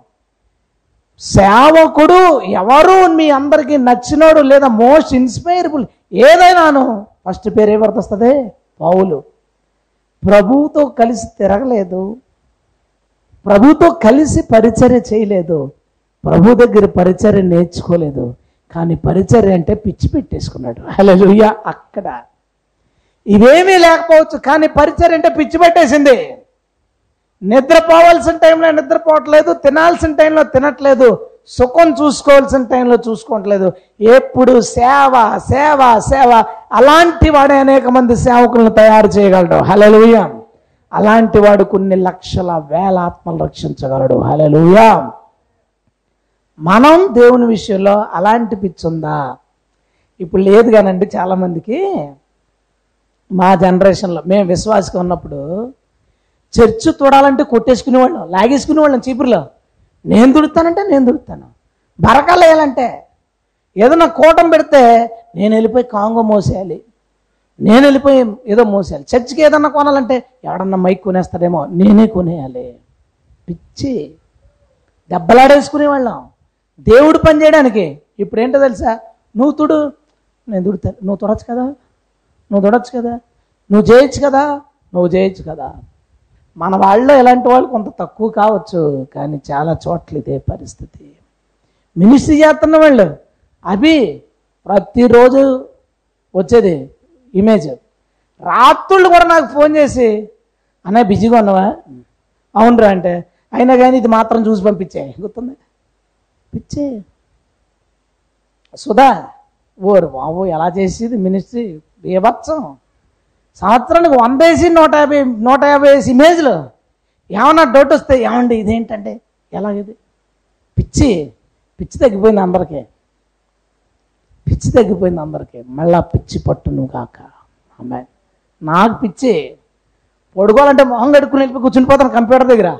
Speaker 1: సేవకుడు ఎవరు మీ అందరికీ నచ్చినోడు లేదా మోస్ట్ ఇన్స్పైరబుల్? ఏదైనాను? ఫస్ట్ పేరు ఎవరికి వస్తుంది? పౌలు. ప్రభువుతో కలిసి తిరగలేదు. ప్రభుతో కలిసి పరిచర్య చేయలేదు. ప్రభు దగ్గర పరిచర్య నేర్చుకోలేదు. కానీ పరిచర్య అంటే పిచ్చి పెట్టేసుకున్నాడు. హల్లెలూయా! అక్కడ. ఇవేమీ లేకపోవచ్చు కానీ పరిచర్య అంటే పిచ్చి పెట్టేసింది. నిద్రపోవాల్సిన టైంలో నిద్రపోవట్లేదు తినాల్సిన టైంలో తినట్లేదు సుఖం చూసుకోవాల్సిన టైంలో చూసుకోవట్లేదు. ఎప్పుడు సేవ సేవ సేవ అలాంటి వాడే అనేక మంది సేవకులను తయారు చేయగలడు. హలలుయ అలాంటి వాడు కొన్ని లక్షల వేల ఆత్మలు రక్షించగలడు. హలలుయ మనం దేవుని విషయంలో అలాంటి పిచ్చి ఉందా? ఇప్పుడు లేదు కానండి చాలామందికి మా జనరేషన్లో మేము విశ్వాసగా ఉన్నప్పుడు చర్చ్ తోడాలంటే కొట్టేసుకునేవాళ్ళం లాగేసుకునేవాళ్ళం చీపురులో. నేను దుడుతానంటే నేను దుడుతాను బరకాలు వేయాలంటే ఏదైనా కూటం పెడితే నేను వెళ్ళిపోయి కాంగో మోసేయాలి. నేను వెళ్ళిపోయి ఏదో మోసేయాలి. చర్చికి ఏదన్నా కొనాలంటే ఎవడన్నా మైక్ కొనేస్తాడేమో నేనే కొనేయాలి. పిచ్చి. దెబ్బలాడేసుకునేవాళ్ళం. దేవుడు పని చేయడానికి ఇప్పుడు ఏంటో తెలుసా? నువ్వు తుడు నేను తుడుతాను నువ్వు తుడచ్చు కదా? నువ్వు తుడచ్చు కదా? నువ్వు చేయొచ్చు కదా? నువ్వు చేయొచ్చు కదా? మన వాళ్ళలో ఇలాంటి వాళ్ళు కొంత తక్కువ కావచ్చు కానీ చాలా చోట్ల ఇదే పరిస్థితి. మినిస్ట్రీ చేస్తున్న వాళ్ళు అభి ప్రతిరోజు వచ్చేది ఇమేజ్. రాత్రుళ్ళు కూడా నాకు ఫోన్ చేసి అనే బిజీగా ఉన్నావా? అవునరా అంటే అయినా కానీ ఇది మాత్రం చూసి పంపించే. గుర్తుంది. పిచ్చే. సుధా ఓరు బాబు ఎలా చేసేది మినిస్ట్రీ? బీభత్సం. సంవత్సరానికి వంద వేసి నూట యాభై నూట యాభై వేసి ఇమేజ్లు. ఏమన్నా డౌట్ వస్తే ఏమండి ఇదేంటంటే? ఎలాగది? పిచ్చి పిచ్చి తగ్గిపోయింది అందరికీ. పిచ్చి తగ్గిపోయింది అందరికీ. మళ్ళా పిచ్చి పట్టును కాక అమ్మాయి నాకు పిచ్చి. పడుకోవాలంటే మొహం కడుక్కుని కూర్చుని పోతున్నాను కంప్యూటర్ దగ్గర.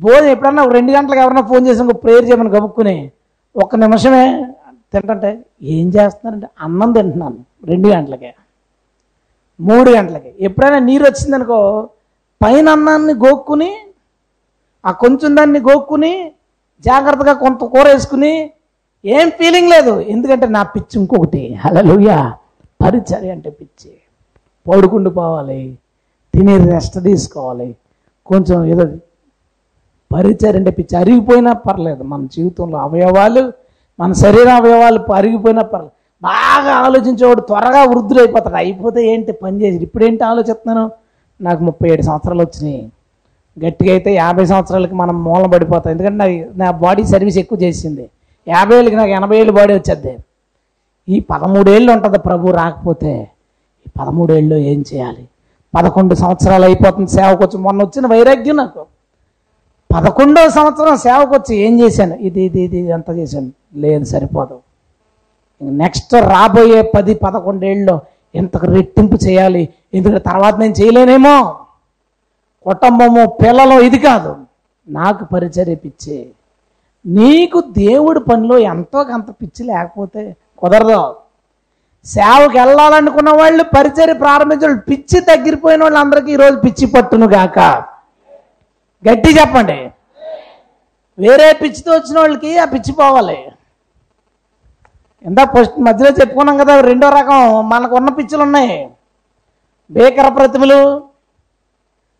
Speaker 1: భోజనం ఎప్పుడన్నా రెండు గంటలకు ఎవరన్నా ఫోన్ చేసి ఇంకో ప్రేయర్ చేయమని గబుక్కుని ఒక్క నిమిషమే తింటుంటే ఏం చేస్తున్నారంటే అన్నం తింటున్నాను రెండు గంటలకే. మూడు గంటలకి. ఎప్పుడైనా నీరు వచ్చిందనుకో పైన అన్నాన్ని గోక్కుని ఆ కొంచెం దాన్ని గోక్కుని జాగ్రత్తగా కొంత కూర వేసుకుని ఏం ఫీలింగ్ లేదు. ఎందుకంటే నా పిచ్చి ఇంకొకటి. హలలుయా పరిచర్య అంటే పిచ్చి. పడుకుంటూ పోవాలి. తిని రెస్ట్ తీసుకోవాలి. కొంచెం ఏదో పరిచర్య అంటే పిచ్చి. అరిగిపోయినా పర్లేదు. మన జీవితంలో అవయవాలు మన శరీర అవయవాలు అరిగిపోయినా పర్లేదు. బాగా ఆలోచించేవాడు త్వరగా వృద్ధులు అయిపోతాడు అయిపోతే ఏంటి పని చేసి ఇప్పుడేంటి ఆలోచిస్తున్నాను? నాకు ముప్పై ఏడు సంవత్సరాలు వచ్చినాయి. గట్టిగా అయితే యాభై సంవత్సరాలకి మనం మూలం పడిపోతాం. ఎందుకంటే నా నా బాడీ సర్వీస్ ఎక్కువ చేసింది. యాభై ఏళ్ళకి నాకు ఎనభై ఏళ్ళు బాడీ వచ్చేది. ఈ పదమూడేళ్ళు ఉంటుంది ప్రభు రాకపోతే ఈ పదమూడేళ్ళు ఏం చేయాలి? పదకొండు సంవత్సరాలు అయిపోతుంది సేవకు వచ్చి. మొన్న వచ్చిన వైరాగ్యం నాకు. పదకొండో సంవత్సరం సేవకు వచ్చి ఏం చేశాను? ఇది ఇది ఇది ఎంత చేశాను. లేదు సరిపోదు. నెక్స్ట్ రాబోయే పది పదకొండేళ్ళలో ఇంతకు రెట్టింపు చేయాలి. ఎందుకంటే తర్వాత నేను చేయలేనేమో. కుటుంబము పిల్లలు ఇది కాదు. నాకు పరిచర్య పిచ్చే. నీకు దేవుడి పనిలో ఎంతో కొంత పిచ్చి లేకపోతే కుదరదు. సేవకి వెళ్ళాలనుకున్న వాళ్ళు పరిచర్య ప్రారంభించిన వాళ్ళు పిచ్చి తగ్గిపోయిన వాళ్ళందరికీ ఈరోజు పిచ్చి పట్టును గాక. గట్టి చెప్పండి. వేరే పిచ్చితో వచ్చిన వాళ్ళకి ఆ పిచ్చి పోవాలి. ఇందాక ఫస్ట్ మధ్యలో చెప్పుకున్నాం కదా రెండో రకం. మనకు ఉన్న పిచ్చులు ఉన్నాయి. బేకర ప్రతిమలు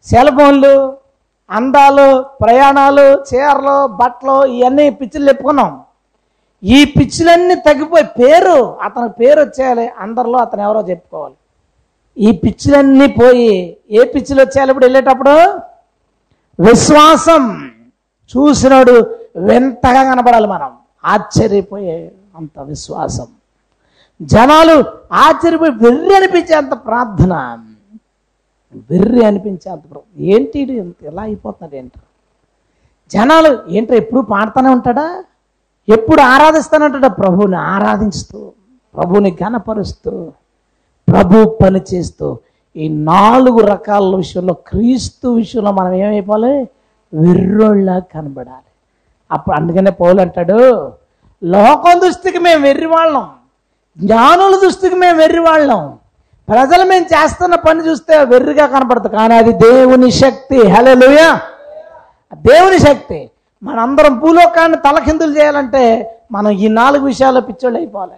Speaker 1: సెల్ ఫోన్లు అందాలు ప్రయాణాలు చీరలు బట్టలు ఇవన్నీ పిచ్చులు చెప్పుకున్నాం. ఈ పిచ్చులన్నీ తగ్గిపోయి పేరు అతని పేరు వచ్చేయాలి అందరిలో అతను ఎవరో చెప్పుకోవాలి. ఈ పిచ్చులన్నీ పోయి ఏ పిచ్చులు వచ్చేయాలి ఇప్పుడు వెళ్ళేటప్పుడు? విశ్వాసం. చూసినాడు వింతగా కనబడాలి మనం. ఆశ్చర్యపోయే అంత విశ్వాసం. జనాలు ఆశ్చర్యపోయి వెర్రి అనిపించే అంత ప్రార్థన. వెర్రి అనిపించే అంత ఏంటి ఇంత ఎలా అయిపోతున్నాడు ఏంటి. జనాలు ఏంటో ఎప్పుడు పాడుతూనే ఉంటాడా? ఎప్పుడు ఆరాధిస్తానంటాడా ప్రభువుని ఆరాధిస్తూ ప్రభువుని ఘనపరుస్తూ ప్రభు పని చేస్తూ ఈ నాలుగు రకాల విషయంలో క్రీస్తు విషయంలో మనం ఏమైపోవాలి? వెర్రోళ్ళ కనబడాలి. అప్పుడు అందుకనే పౌలు అంటాడు లోకం దృష్టికి మేము వెర్రి వాళ్ళం. జ్ఞానుల దృష్టికి మేము వెర్రి వాళ్ళం. ప్రజలు మేము చేస్తున్న పని చూస్తే వెర్రిగా కనపడుతుంది కానీ అది దేవుని శక్తి. హలో దేవుని శక్తి. మనందరం భూలోకాన్ని తలకిందులు చేయాలంటే మనం ఈ నాలుగు విషయాల్లో పిచ్చోళ్ళు అయిపోవాలి.